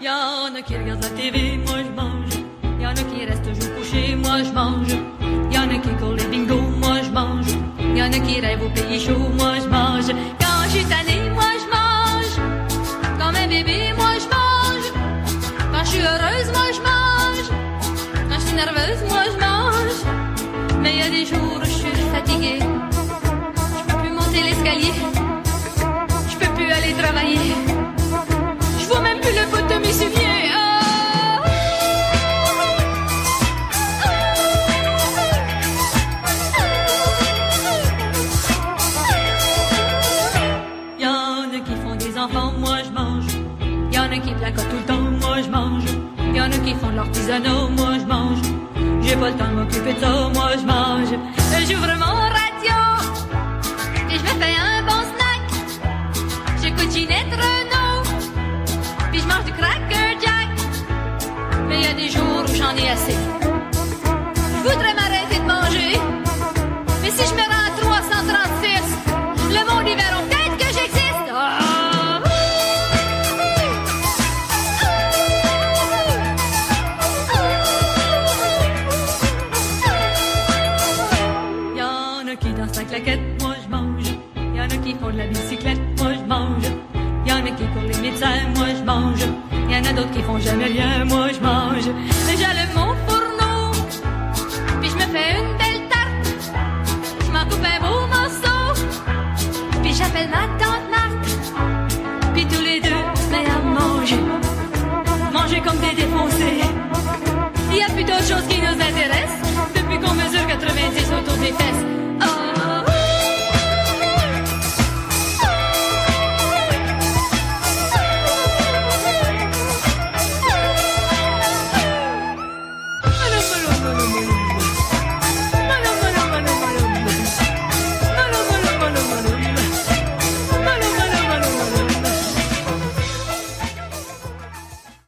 F: Y'en a qui regardent la TV, moi je mange. Y'en a qui restent toujours couchés, moi je mange. Y'en a qui courent les bingo, moi je mange. Y'en a qui rêvent au pays chaud, il y a des jours où je suis fatiguée. Je peux plus monter l'escalier. Je peux plus aller travailler. Je vois même plus le bout de mes souliers. Ah. Y'en a qui font des enfants, moi je mange. Y'en a qui placotent tout le temps, moi je mange. Y'en a qui font de l'artisanat, moi je mange. J'ai pas le temps de m'occuper de ça, moi je mange. qui font jamais rien. Moi, je mange déjà le mon fourneau, puis je me fais une belle tarte. Je m'en coupe un beau morceau, puis j'appelle ma tante Marthe. Puis tous les deux, c'est à manger, manger comme des défoncés. Il y a plutôt d'autres choses qui nous intéressent.